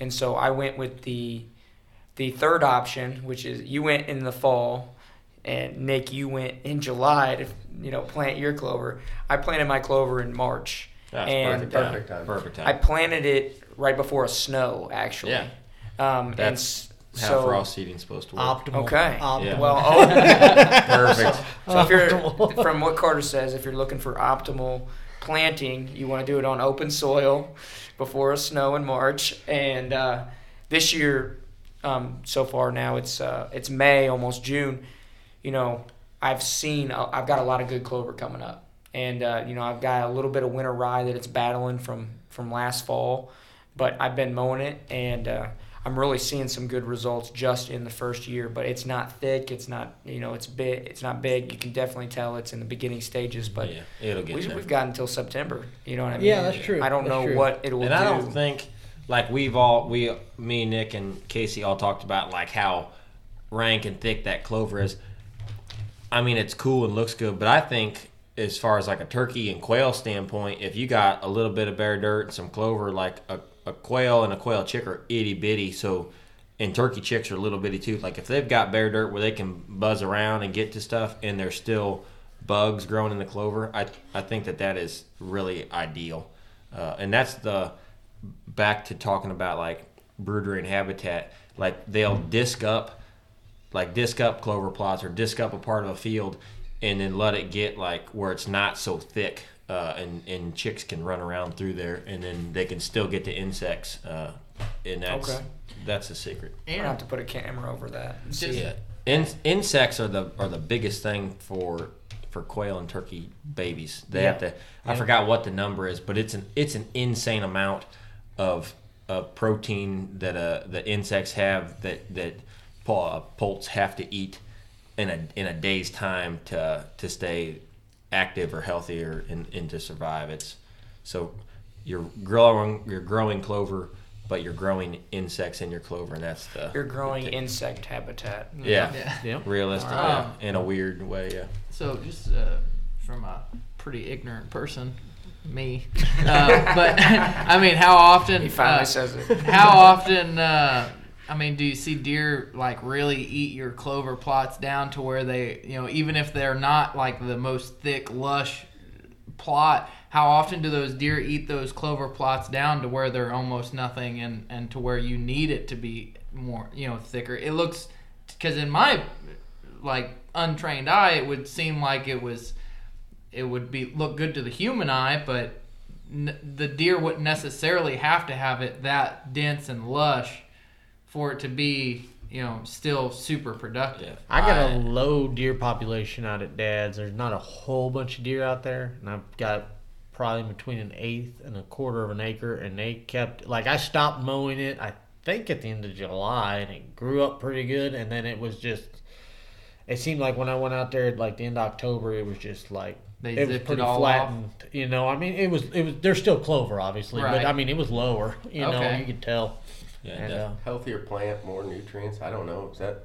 and so I went with the the third option, which is you went in the fall, and Nick, you went in July to you know plant your clover. I planted my clover in March. That's And, perfect, uh, perfect time. Perfect time. I planted it right before a snow, actually. Yeah. Um, That's s- How so frost seeding's supposed to work. Optimal. Okay. Optimal. Yeah. Well, [LAUGHS] oh, Perfect. so if you're [LAUGHS] from what Carter says, if you're looking for optimal planting, you want to do it on open soil before a snow in March. And uh, this year, um, so far now it's uh, it's May, almost June. You know, I've seen uh, I've got a lot of good clover coming up, and uh, you know I've got a little bit of winter rye that it's battling from from last fall, but I've been mowing it and. I'm really seeing some good results just in the first year, but it's not thick. It's not, you know, it's big. It's not big. You can definitely tell it's in the beginning stages, but yeah, it'll get we, there. we've got until September. You know what I mean? Yeah, that's true. I don't That's know true. what it will and do. I don't think like we've all we me Nick and Casey all talked about like how rank and thick that clover is. I mean, it's cool and looks good, but I think as far as like a turkey and quail standpoint, if you got a little bit of bare dirt and some clover, like a, a quail and a quail chick are itty bitty, so and turkey chicks are a little bitty too. Like if they've got bare dirt where they can buzz around and get to stuff, and there's still bugs growing in the clover, I I think that that is really ideal, uh, and that's the back to talking about like broodery and habitat. Like they'll disc up, like disc up clover plots or disc up a part of a field, and then let it get like where it's not so thick. Uh, and, and chicks can run around through there, and then they can still get to insects, uh, and that's Okay. that's the secret. I'm gonna have to put a camera over that. And see. Yeah, In, insects are the are the biggest thing for for quail and turkey babies. They have to. I forgot what the number is, but it's an it's an insane amount of of protein that uh the insects have that that pol- uh, poults have to eat in a in a day's time to to stay active or healthy or and, and to survive. It's so you're growing you're growing clover, but you're growing insects in your clover, and that's the You're growing insect habitat. yeah, Yeah. Yeah. realistic, Alright. yeah, in a weird way, yeah. So just uh, from a pretty ignorant person, me. [LAUGHS] Uh, but [LAUGHS] I mean, how often? He finally uh, says it. how often? Uh, I mean, do you see deer like really eat your clover plots down to where they, you know, even if they're not like the most thick, lush plot, how often do those deer eat those clover plots down to where they're almost nothing and and to where you need it to be more, you know, thicker? It looks because in my like untrained eye, it would seem like it was it would be look good to the human eye, but n- the deer wouldn't necessarily have to have it that dense and lush for it to be, you know, still super productive. I got a low deer population out at Dad's. There's not a whole bunch of deer out there, and I've got probably between an eighth and a quarter of an acre. And they kept like I stopped mowing it. I think at the end of July, and it grew up pretty good. And then it was just. It seemed like when I went out there at like the end of October, it was just like They it was zipped it pretty all flattened. You know, I mean, it was it was there's still clover, obviously, Right. but I mean, it was lower. [LAUGHS] You know, you could tell. Yeah, And, uh, Healthier plant, more nutrients. I don't know. Is that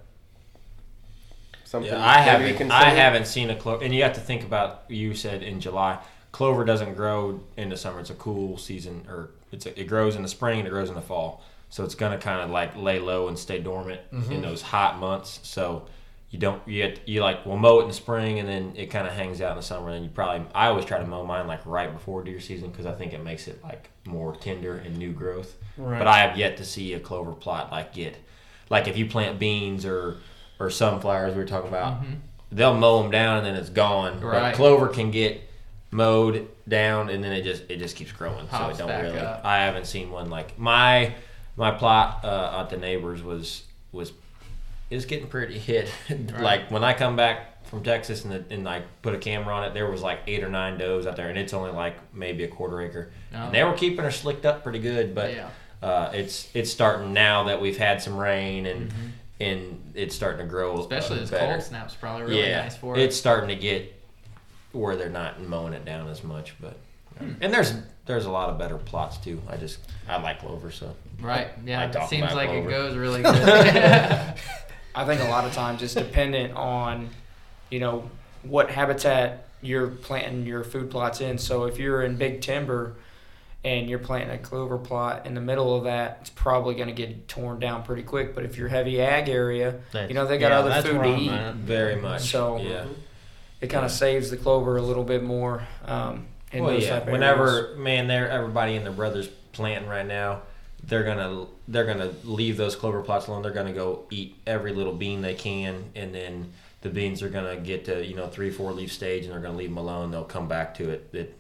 something? yeah, I haven't. I haven't seen a clover, and you have to think about. You said in July, clover doesn't grow in the summer. It's a cool season, or it's a, it grows in the spring and it grows in the fall. So it's gonna kind of like lay low and stay dormant in those hot months. So you don't you you like will mow it in the spring and then it kind of hangs out in the summer. And then you probably I always try to mow mine like right before deer season because I think it makes it like more tender and new growth. Right. But I have yet to see a clover plot like get like if you plant beans or or sunflowers we were talking about, they'll mow them down and then it's gone. Right. But clover can get mowed down and then it just it just keeps growing. Pops so it don't really. up. I haven't seen one like my my plot uh, at the neighbors was was is getting pretty hit. [LAUGHS] like when I come back from Texas and, the, and I put a camera on it, there was like eight or nine does out there, and it's only like maybe a quarter acre. Oh. And they were keeping her slicked up pretty good, but Yeah. uh, it's it's starting now that we've had some rain and and it's starting to grow. Mm-hmm. Especially uh, this better. cold snap's probably really yeah, nice for it. it's starting to get where they're not mowing it down as much, but Hmm. and there's there's a lot of better plots too. I just I like clover, so right. Yeah. It seems like clover. it goes really [LAUGHS] good. [LAUGHS] I think a lot of times it's dependent on, you know, what habitat you're planting your food plots in. So if you're in big timber and you're planting a clover plot in the middle of that, it's probably going to get torn down pretty quick. But if you're heavy ag area, That's- you know, they got yeah, other food to eat. at. very much. So- yeah. It kind of saves the clover a little bit more. Um, in well, yeah. Whenever man, they're everybody and their brothers planting right now. They're gonna they're gonna leave those clover plots alone. They're gonna go eat every little bean they can, and then the beans are gonna get to you know three four leaf stage, and they're gonna leave them alone. They'll come back to it. It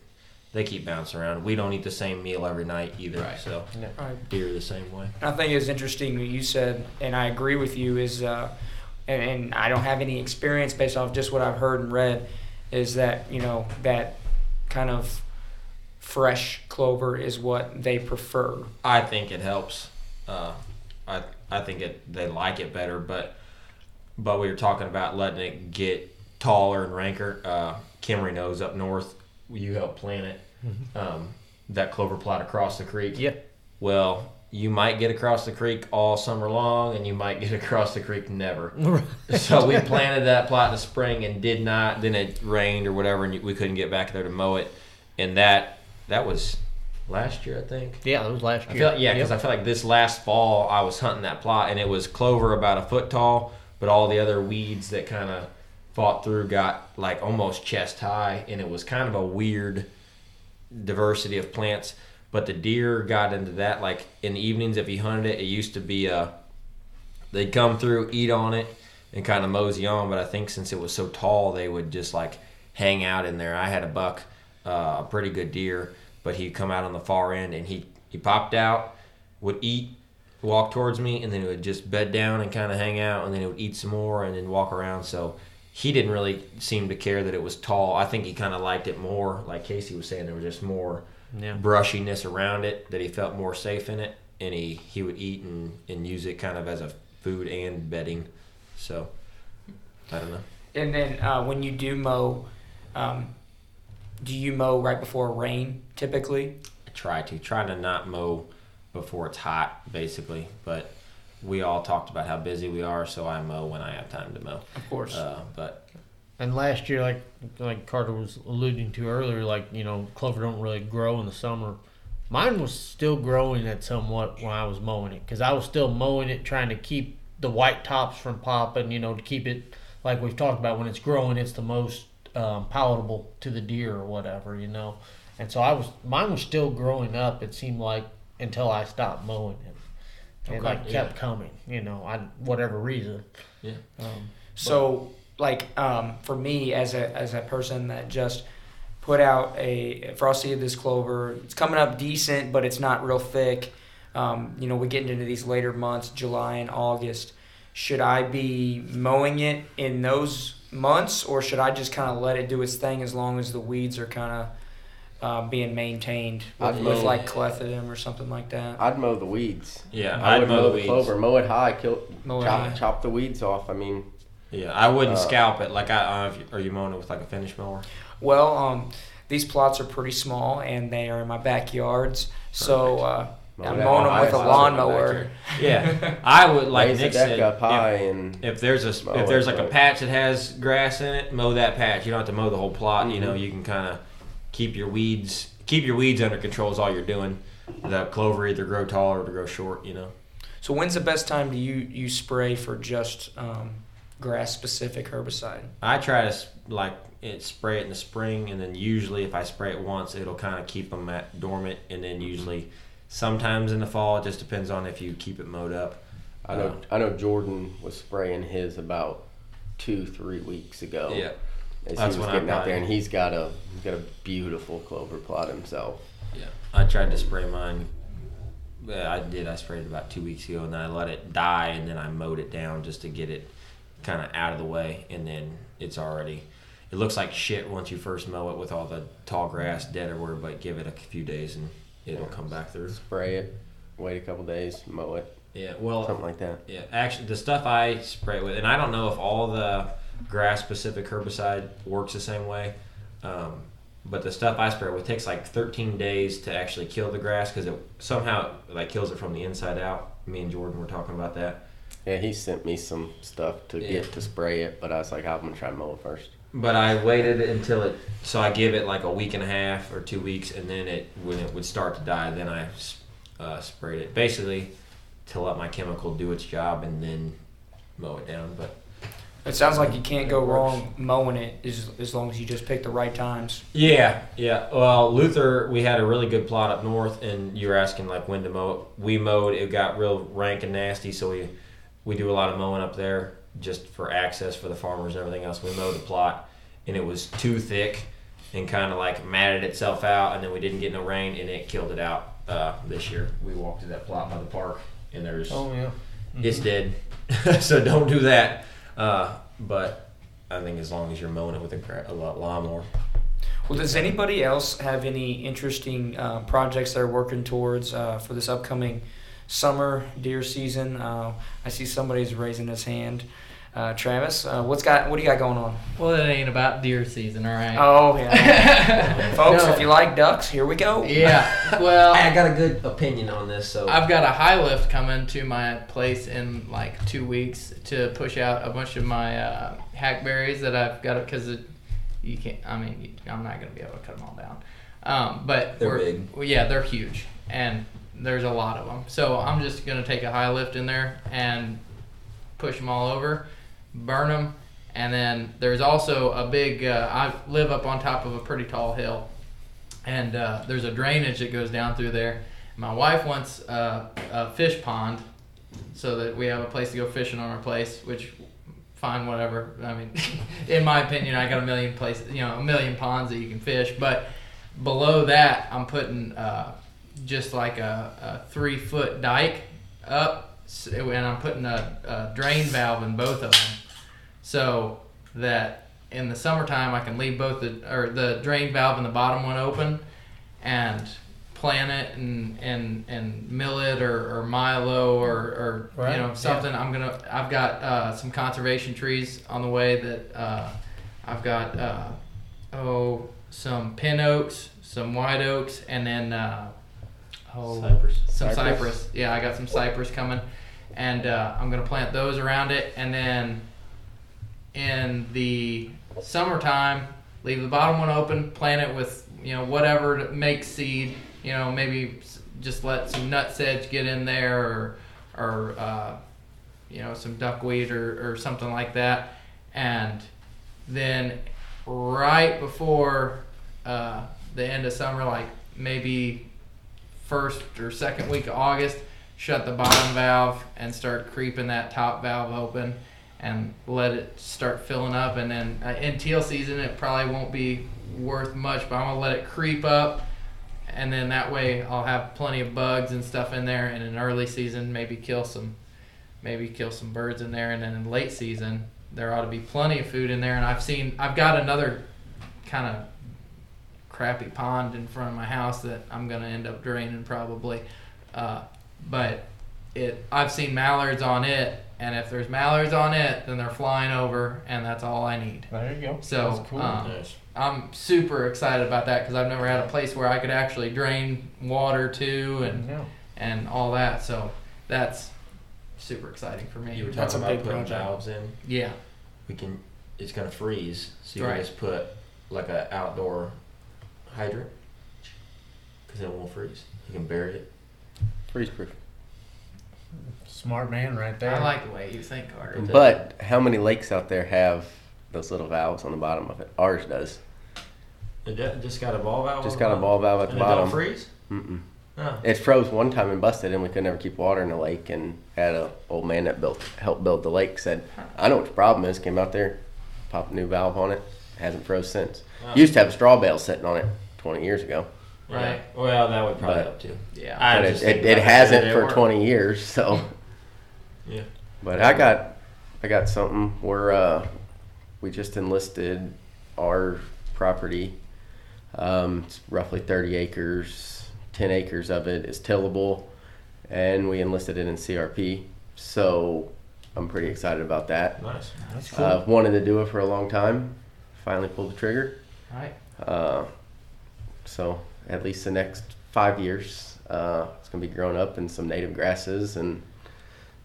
they keep bouncing around. We don't eat the same meal every night either. Right. So Right. deer the same way. I think it's interesting what you said, and I agree with you. Is uh, and, and I don't have any experience based off just what I've heard and read. Is that you know that kind of fresh clover is what they prefer. I think it helps. Uh, I I think it they like it better, but but we were talking about letting it get taller and ranker. Uh, Kimry knows up north, you help plant it. Um, that clover plot across the creek. Yeah. Well, you might get across the creek all summer long, and you might get [LAUGHS] across the creek never. Right. so we planted that plot in the spring and did not. Then it rained or whatever, and we couldn't get back there to mow it. And that that was last year, I think. Yeah, that was last I year. feel like, yeah, because Yep. I feel like this last fall I was hunting that plot and it was clover about a foot tall, but all the other weeds that kind of fought through got like almost chest high, and it was kind of a weird diversity of plants. But the deer got into that. Like in the evenings, if you hunted it, it used to be a they'd come through, eat on it, and kind of mosey on. But I think since it was so tall, they would just like hang out in there. I had a buck, uh, a pretty good deer, but he'd come out on the far end and he he popped out, would eat, walk towards me, and then he would just bed down and kind of hang out, and then he would eat some more and then walk around. So he didn't really seem to care that it was tall. I think he kind of liked it more, like Casey was saying, there was just more Yeah. brushiness around it that he felt more safe in it, and he he would eat and and use it kind of as a food and bedding. So I don't know. And then uh, when you do mow, um, do you mow right before rain typically? I try to try to not mow before it's hot, basically. But we all talked about how busy we are, so I mow when I have time to mow. Of course. Uh, but And last year, like like Carter was alluding to earlier, like you know, clover don't really grow in the summer. Mine was still growing at somewhat when I was mowing it because I was still mowing it, trying to keep the white tops from popping. You know, to keep it like we've talked about when it's growing, it's the most um, palatable to the deer or whatever. You know, and so I was mine was still growing up. It seemed like until I stopped mowing it. And Okay, like kept yeah. coming, you know, I whatever reason. Yeah. Um, So, like um, for me, as a as a person that just put out a frosty of this clover, it's coming up decent, but it's not real thick. Um, you know, we're getting into these later months, July and August. Should I be mowing it in those months, or should I just kind of let it do its thing as long as the weeds are kind of uh, being maintained with, with like clethodim or something like that? I'd mow the weeds. yeah, I I'd would mow, mow the the weeds. clover, mow it high, kill, Mow it chop, high. chop the weeds off. I mean, Yeah, I wouldn't Uh, scalp it. Like I, uh, you- are you mowing it with like a finish mower? Well, um, these plots are pretty small and they are in my backyards, so uh, Mow I'm mowing them with a lawnmower. Yeah, [LAUGHS] I would like raise Nick the deck said. up high if- and If there's a Mow if there's it, like a patch that has grass in it, mow that patch. You don't have to mow the whole plot. You know, you can kind of keep your weeds keep your weeds under control is all you're doing. The clover either grow tall or to grow short. You know. So when's the best time do you you spray for just um, grass specific herbicide? I try to like it, spray it in the spring, and then usually if I spray it once, it'll kind of keep them at dormant, and then usually sometimes in the fall it just depends on if you keep it mowed up. I know I know Jordan was spraying his about two three weeks ago. Yeah. as That's he was getting out there, and he's got a he's got a beautiful clover plot himself. Yeah, I tried to spray mine uh, I did. I sprayed it about two weeks ago, and then I let it die, and then I mowed it down just to get it kind of out of the way, and then it's already. It looks like shit once you first mow it with all the tall grass dead or everywhere, but give it a few days and it'll come back through. Spray it, wait a couple days, mow it, Yeah, well, something like that. Yeah, actually, the stuff I spray with, and I don't know if all the grass-specific herbicide works the same way, um, but the stuff I spray with takes like 13 days to actually kill the grass because it somehow like kills it from the inside out. Me and Jordan were talking about that. Yeah, he sent me some stuff to Yeah. get to spray it, but I was like, I'm gonna try to mow it first. But I waited until it, so I give it like a week and a half or two weeks, and then it when it would start to die, then I uh, sprayed it basically to let my chemical do its job and then mow it down. But It sounds like you can't go wrong mowing it as, as long as you just pick the right times. Yeah, yeah. Well, Luther, we had a really good plot up north, and you were asking like when to mow. it. We mowed. It got real rank and nasty, so we we do a lot of mowing up there just for access for the farmers and everything else. We mowed the plot, and it was too thick and kind of like matted itself out, and then we didn't get no rain, and it killed it out uh, this year. We walked to that plot by the park, and there's Oh yeah. it's dead. [LAUGHS] so don't do that. Uh, but I think as long as you're mowing it with a, a lawn- lawnmower. Well, does anybody else have any interesting uh, projects they're working towards uh, for this upcoming summer deer season? Uh, I see somebody's raising his hand. Uh, Travis, uh, what's got? What do you got going on? Well, it ain't about deer season, all right. Oh yeah, [LAUGHS] folks, No. if you like ducks, here we go. Yeah. Well, [LAUGHS] I got a good opinion on this, so I've got a high lift coming to my place in like two weeks to push out a bunch of my uh, hackberries that I've got because you can't. I mean, you, I'm not gonna be able to cut them all down. Um, but They're we're- big. well, yeah, they're huge, and there's a lot of them. So I'm just gonna take a high lift in there and push them all over, burn them, and then there's also a big. Uh, I live up on top of a pretty tall hill, and uh, there's a drainage that goes down through there. My wife wants uh, a fish pond, so that we have a place to go fishing on our place. Which, fine, whatever. I mean, [LAUGHS] in my opinion, I got a million places, you know, a million ponds that you can fish. But below that, I'm putting uh, just like a, a three foot dike up, and I'm putting a, a drain valve in both of them, so that in the summertime I can leave both the or the drain valve and the bottom one open, and plant it and and and millet or, or milo or, or Right, you know yeah. something. I'm gonna I've got uh, some conservation trees on the way that uh, I've got uh, oh some pin oaks, some white oaks, and then uh, oh Cypress. some Cypress? cypress. Yeah, I got some cypress coming, and uh, I'm gonna plant those around it, and then in the summertime, leave the bottom one open, plant it with you know whatever to make seed. You know, maybe just let some nutsedge get in there, or or uh, you know some duckweed or, or something like that, and then right before uh, the end of summer, like maybe first or second week of August, shut the bottom valve and start creeping that top valve open and let it start filling up. And then uh, in teal season, it probably won't be worth much, but I'm gonna let it creep up. And then that way I'll have plenty of bugs and stuff in there. And in early season, maybe kill some, maybe kill some birds in there. And then in late season, there ought to be plenty of food in there. And I've seen, I've got another kind of crappy pond in front of my house that I'm gonna end up draining probably. Uh, but it, I've seen mallards on it, and if there's mallards on it, then they're flying over, and that's all I need. There you go. So, cool. um, Nice. I'm super excited about that because I've never had a place where I could actually drain water to and yeah. and all that. So that's super exciting for me. You were That's talking a about big putting project. valves in. yeah, We can. It's gonna freeze, so you Right. can just put like a outdoor hydrant, because it won't freeze. You can bury it. Freeze proof. Smart man right there. I like the way you think, Carter. But how many lakes out there have those little valves on the bottom of it? Ours does. It just got a ball valve. Just on got a ball valve at the And it don't bottom. freeze. Mm-mm. Oh. It froze one time and busted, and we could never keep water in the lake. And had a old man that built helped build the lake said, "I know what the problem is." Came out there, popped a new valve on it. Hasn't froze since. Wow. Used to have a straw bale sitting on it 20 years ago. Right. Well, that would probably But- help too. Yeah. But just it, it, it hasn't for weren't. 20 years. So, [LAUGHS] Yeah. but I got, I got something. We're uh, we just enlisted our property. Um, it's roughly 30 acres. 10 acres of it is tillable, and we enlisted it in CRP. So, I'm pretty excited about that. Nice. That's cool. Uh, wanted to do it for a long time. Finally pulled the trigger. Right. Uh, so at least the next five years, uh, it's gonna be growing up in some native grasses and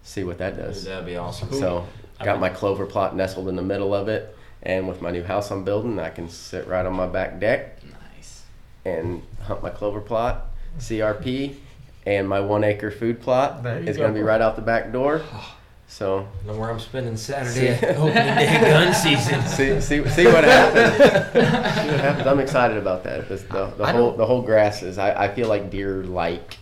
see what that does. That'd be awesome. So I got mean- my clover plot nestled in the middle of it, and with my new house I'm building, I can sit right on my back deck Nice. and hunt my clover plot, CRP, and my one acre food plot is go. gonna be right out the back door. [SIGHS] So know where I'm spending Saturday opening day gun [LAUGHS] season. see, see, see what happens. [LAUGHS] see what happens. I'm excited about that. This, the, the whole don't- the whole grasses. I, I feel like deer like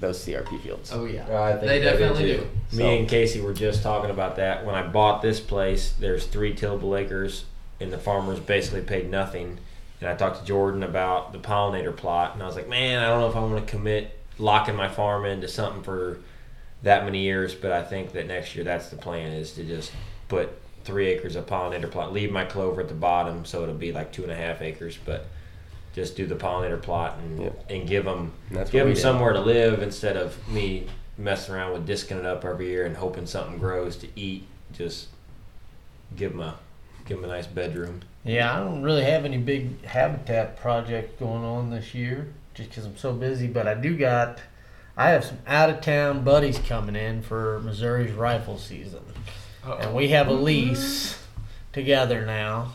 those CRP fields. Oh yeah. Uh, I think They do definitely too. do. Me So- and Casey were just talking about that. When I bought this place, there's three tillable acres, and the farmers basically paid nothing. And I talked to Jordan about the pollinator plot, and I was like, man, I don't know if I want to commit locking my farm into something for that many years, but I think that next year that's the plan is to just put three acres of pollinator plot, leave my clover at the bottom, so it'll be like two and a half acres, but just do the pollinator plot and Yep. and give them And that's give them did. somewhere to live instead of me messing around with disking it up every year and hoping something grows to eat. Just give them a give them a nice bedroom. Yeah, I don't really have any big habitat project going on this year, just because I'm so busy. But I do got, I have some out of town buddies coming in for Missouri's rifle season, and we have a lease together now.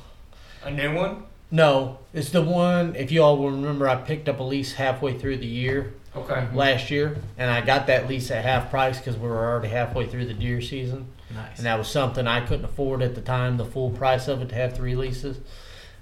A new one? No, it's the one. If you all will remember, I picked up a lease halfway through the year Okay. last year, and I got that lease at half price because we were already halfway through the deer season. Nice. and that was something I couldn't afford at the time, the full price of it to have three leases.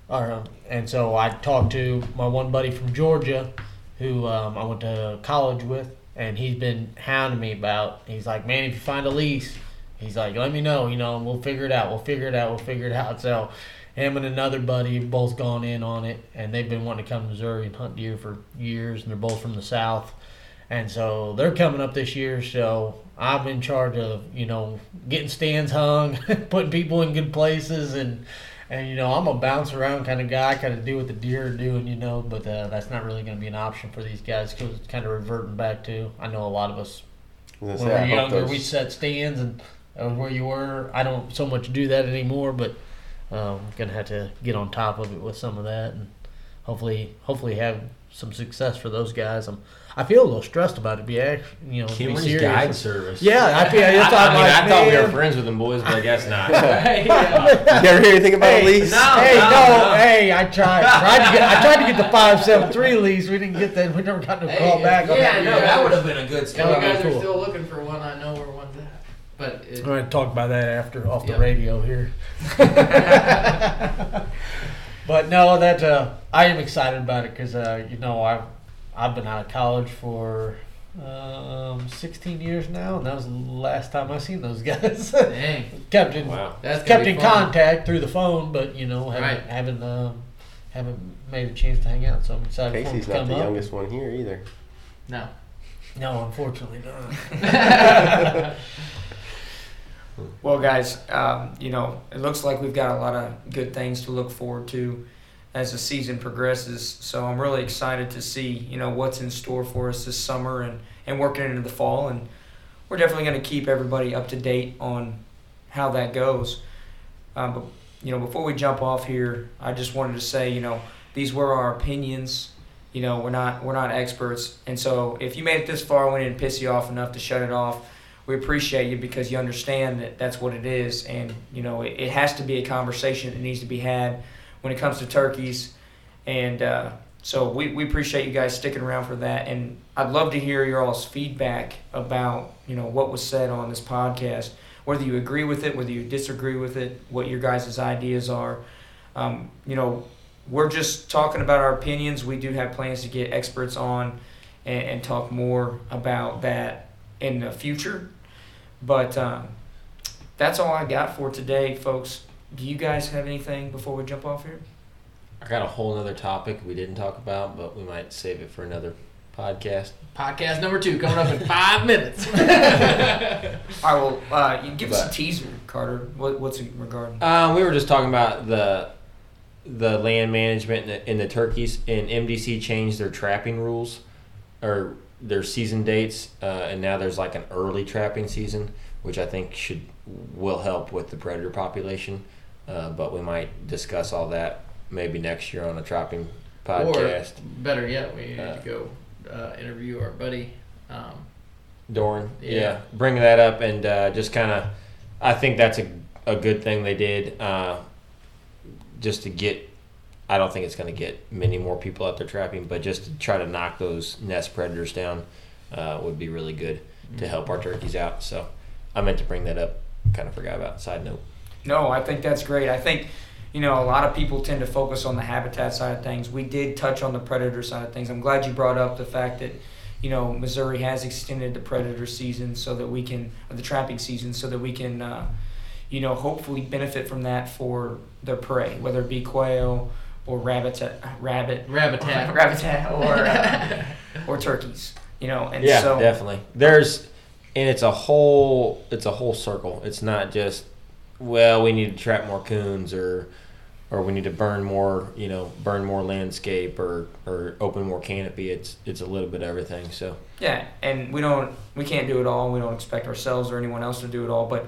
Uh, and so I talked to my one buddy from Georgia, who um, I went to college with, and he's been hounding me about. He's like, "Man, if you find a lease, he's like, let me know. You know, and we'll figure it out. We'll figure it out. We'll figure it out." So. Him and another buddy have both gone in on it, and they've been wanting to come to Missouri and hunt deer for years, and they're both from the South. And so they're coming up this year. So I'm in charge of, you know, getting stands hung, [LAUGHS] putting people in good places, and and you know I'm a bounce around kind of guy, kind of do what the deer are doing, you know. But uh, that's not really going to be an option for these guys because it's kind of reverting back to. I know a lot of us when gonna we say, were I younger, those- we set stands and that was where you were. I don't so much do that anymore, but um, gonna have to get on top of it with some of that, and hopefully, hopefully have some success for those guys. I'm, I feel a little stressed about it. Be actually, you know, to be Kimberly's guide service. Yeah, I feel. I, It's I mean, like, I thought we were friends with them boys, but I guess not. [LAUGHS] yeah. You ever hear anything about Hey, a lease? no. hey, no, no. hey! I tried, tried to get, I tried to get the five seven three lease. We didn't get that. We never got no Hey, call back. on yeah, that. no, that would have been a good If you Yeah, guys cool. are still looking for one, I know where one's at. But it, I'm gonna talk about that after off the Yep. radio here. [LAUGHS] but no, that uh, I am excited about it because uh, you know I've I've been out of college for um, 16 years now, and that was the last time I seen those [LAUGHS] guys. dang, kept in Wow. that's kept in fun. contact through the phone, but you know haven't Right. haven't um, haven't made a chance to hang out. So I'm excited Casey's for him not to the up. youngest one here either. No. No, unfortunately not. [LAUGHS] Well, guys, um, you know, it looks like we've got a lot of good things to look forward to as the season progresses. So I'm really excited to see, you know, what's in store for us this summer and, and working into the fall. And we're definitely going to keep everybody up to date on how that goes. Um, but, you know, before we jump off here, I just wanted to say, you know, these were our opinions. You know, we're not we're not experts, and so if you made it this far, we didn't piss you off enough to shut it off we appreciate you because you understand that that's what it is. And you know it, it has to be a conversation that needs to be had when it comes to turkeys. And uh, so we, we appreciate you guys sticking around for that. And i'd love to hear your all's feedback about you know what was said on this podcast whether you agree with it whether you disagree with it what your guys' ideas are. Um, you know we're just talking about our opinions. We do have plans to get experts on and, and talk more about that in the future. But um, that's all I got for today, folks. Do you guys have anything before we jump off here? I got a whole other topic we didn't talk about, but we might save it for another podcast. Podcast number two coming up in five [LAUGHS] minutes. All right, well, uh, you can give us a teaser, Carter. What, what's it regarding? Uh, we were just talking about the the land management in the, in the turkeys, and MDC changed their trapping rules or their season dates, uh, and now there's like an early trapping season, which I think should will help with the predator population. Uh, but we might discuss all that maybe next year on a trapping podcast. Or better yet, we need Uh, to go uh, interview our buddy. Um, Doran. Yeah. Yeah. Bring that up and uh, just kind of, I think that's a, a good thing they did uh, just to get, I don't think it's going to get many more people out there trapping, but just to try to knock those nest predators down uh, would be really good to help our turkeys out. So I meant to bring that up. Kind of forgot about. Side note. No, I think that's great. I think, you know, a lot of people tend to focus on the habitat side of things. We did touch on the predator side of things. I'm glad you brought up the fact that, you know, Missouri has extended the predator season so that we can, the trapping season, so that we can, uh, you know, hopefully benefit from that for their prey, whether it be quail or rabbit, rabbit, Rabbitat. [LAUGHS] rabbitat, or uh, [LAUGHS] or turkeys. You know, and yeah, so definitely. There's, and it's a whole, it's a whole circle. It's not just, well, we need to trap more coons or, or we need to burn more, you know, burn more landscape or or open more canopy. It's it's a little bit of everything. So Yeah, and we don't we can't do it all. We don't expect ourselves or anyone else to do it all, but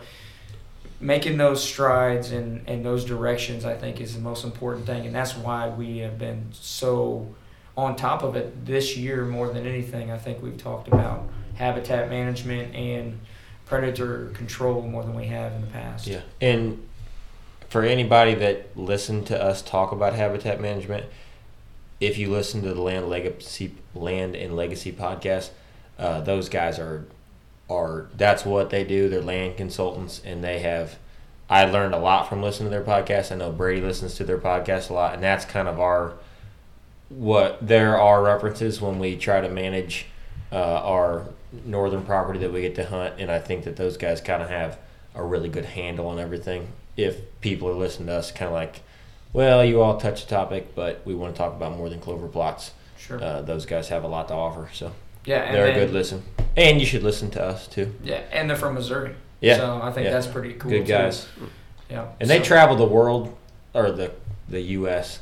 making those strides in in those directions I think is the most important thing and that's why we have been so on top of it this year more than anything. I think we've talked about habitat management and predator control more than we have in the past. yeah, and for anybody that listened to us talk about habitat management, if you listen to the land legacy land and legacy podcast, uh, those guys are are that's what they do. They're land consultants, and they have. I learned a lot from listening to their podcast. I know Brady listens to their podcast a lot, and that's kind of our what there are references when we try to manage uh, our northern property that we get to hunt, and I think that those guys kind of have a really good handle on everything. If people are listening to us, kind of like, well, you all touch the topic, but we want to talk about more than clover plots. Sure. Uh, those guys have a lot to offer, so yeah, and they're a good listen, and you should listen to us too. Yeah, and they're from Missouri. Yeah, So I think yeah. that's pretty cool. Good too. guys. Yeah. And they travel the world or the the U.S.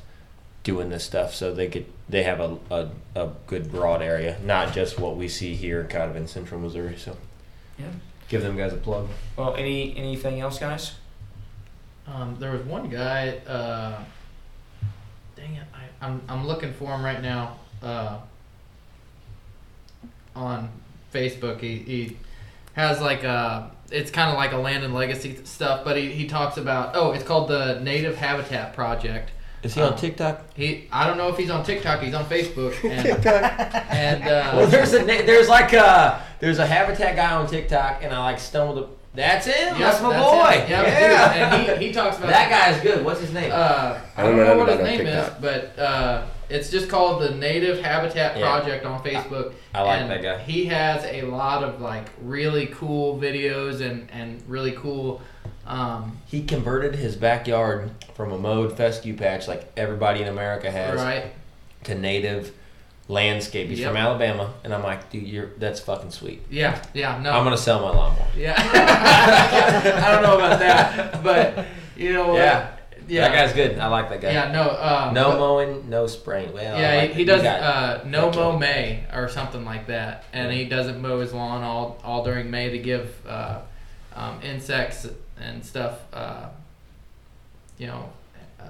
doing this stuff, so they could they have a, a, a good broad area, not just what we see here, kind of in central Missouri. So Yeah. give them guys a plug. Well, any anything else, guys? Um, there was one guy. Uh, dang it! I, I'm I'm looking for him right now. Uh, on Facebook, he, he has like a. It's kind of like a land and legacy stuff, but he, he talks about. Oh, it's called the Native Habitat Project. Is he Um, on TikTok? He I don't know if he's on TikTok. He's on Facebook. [LAUGHS] And, and uh, [LAUGHS] Well, there's a there's like a there's a habitat guy on TikTok, and I like stumbled. up- That's him. Yep, that's my him. boy. Yep, yeah. dude, and he, he talks about that guy's good. What's his name? Uh, I I don't don't know know what his name about is, but uh, it's just called the Native Habitat Yeah. Project on Facebook. I like and that guy. He has a lot of like really cool videos and and really cool. Um, he converted his backyard from a mowed fescue patch like everybody in America has right. to native landscape. He's Yep. from Alabama, and I'm like, dude, you're that's fucking sweet. Yeah. Yeah. No. I'm gonna sell my lawnmower. yeah. [LAUGHS] I don't know about that, but you know what? Yeah. Yeah. That guy's good. I like that guy. Yeah. No. Um, No but- mowing, no spraying. Well, Yeah, like he, he does uh, no mow May or something like that, and he doesn't mow his lawn all all during May to give uh, um, insects and stuff, uh, you know, uh,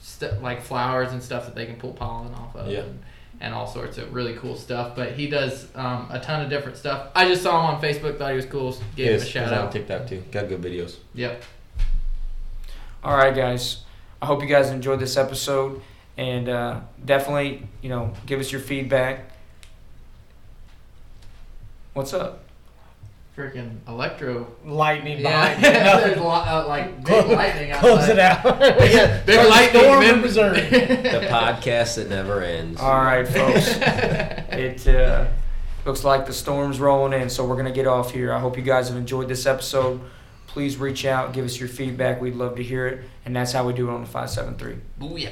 st- like flowers and stuff that they can pull pollen off of. Yeah. And, and all sorts of really cool stuff, but he does um, a ton of different stuff. I just saw him on Facebook, thought he was cool, gave him a shout he's on out. TikTok too. Got good videos. Yep. All right, guys. I hope you guys enjoyed this episode, and uh, definitely, you know, give us your feedback. What's up? Freaking electro. Lightning Yeah, behind [LAUGHS] it. there's a lot, uh, like big lightning outside. Close it out. [LAUGHS] yeah, [LAUGHS] Big Like a lightning, storm man. in Missouri. The podcast that never ends. All right, folks. it uh, looks like the storm's rolling in, so we're gonna get off here. I hope you guys have enjoyed this episode. Please reach out, give us your feedback. We'd love to hear it, and that's how we do it on the five seven three. Booyah.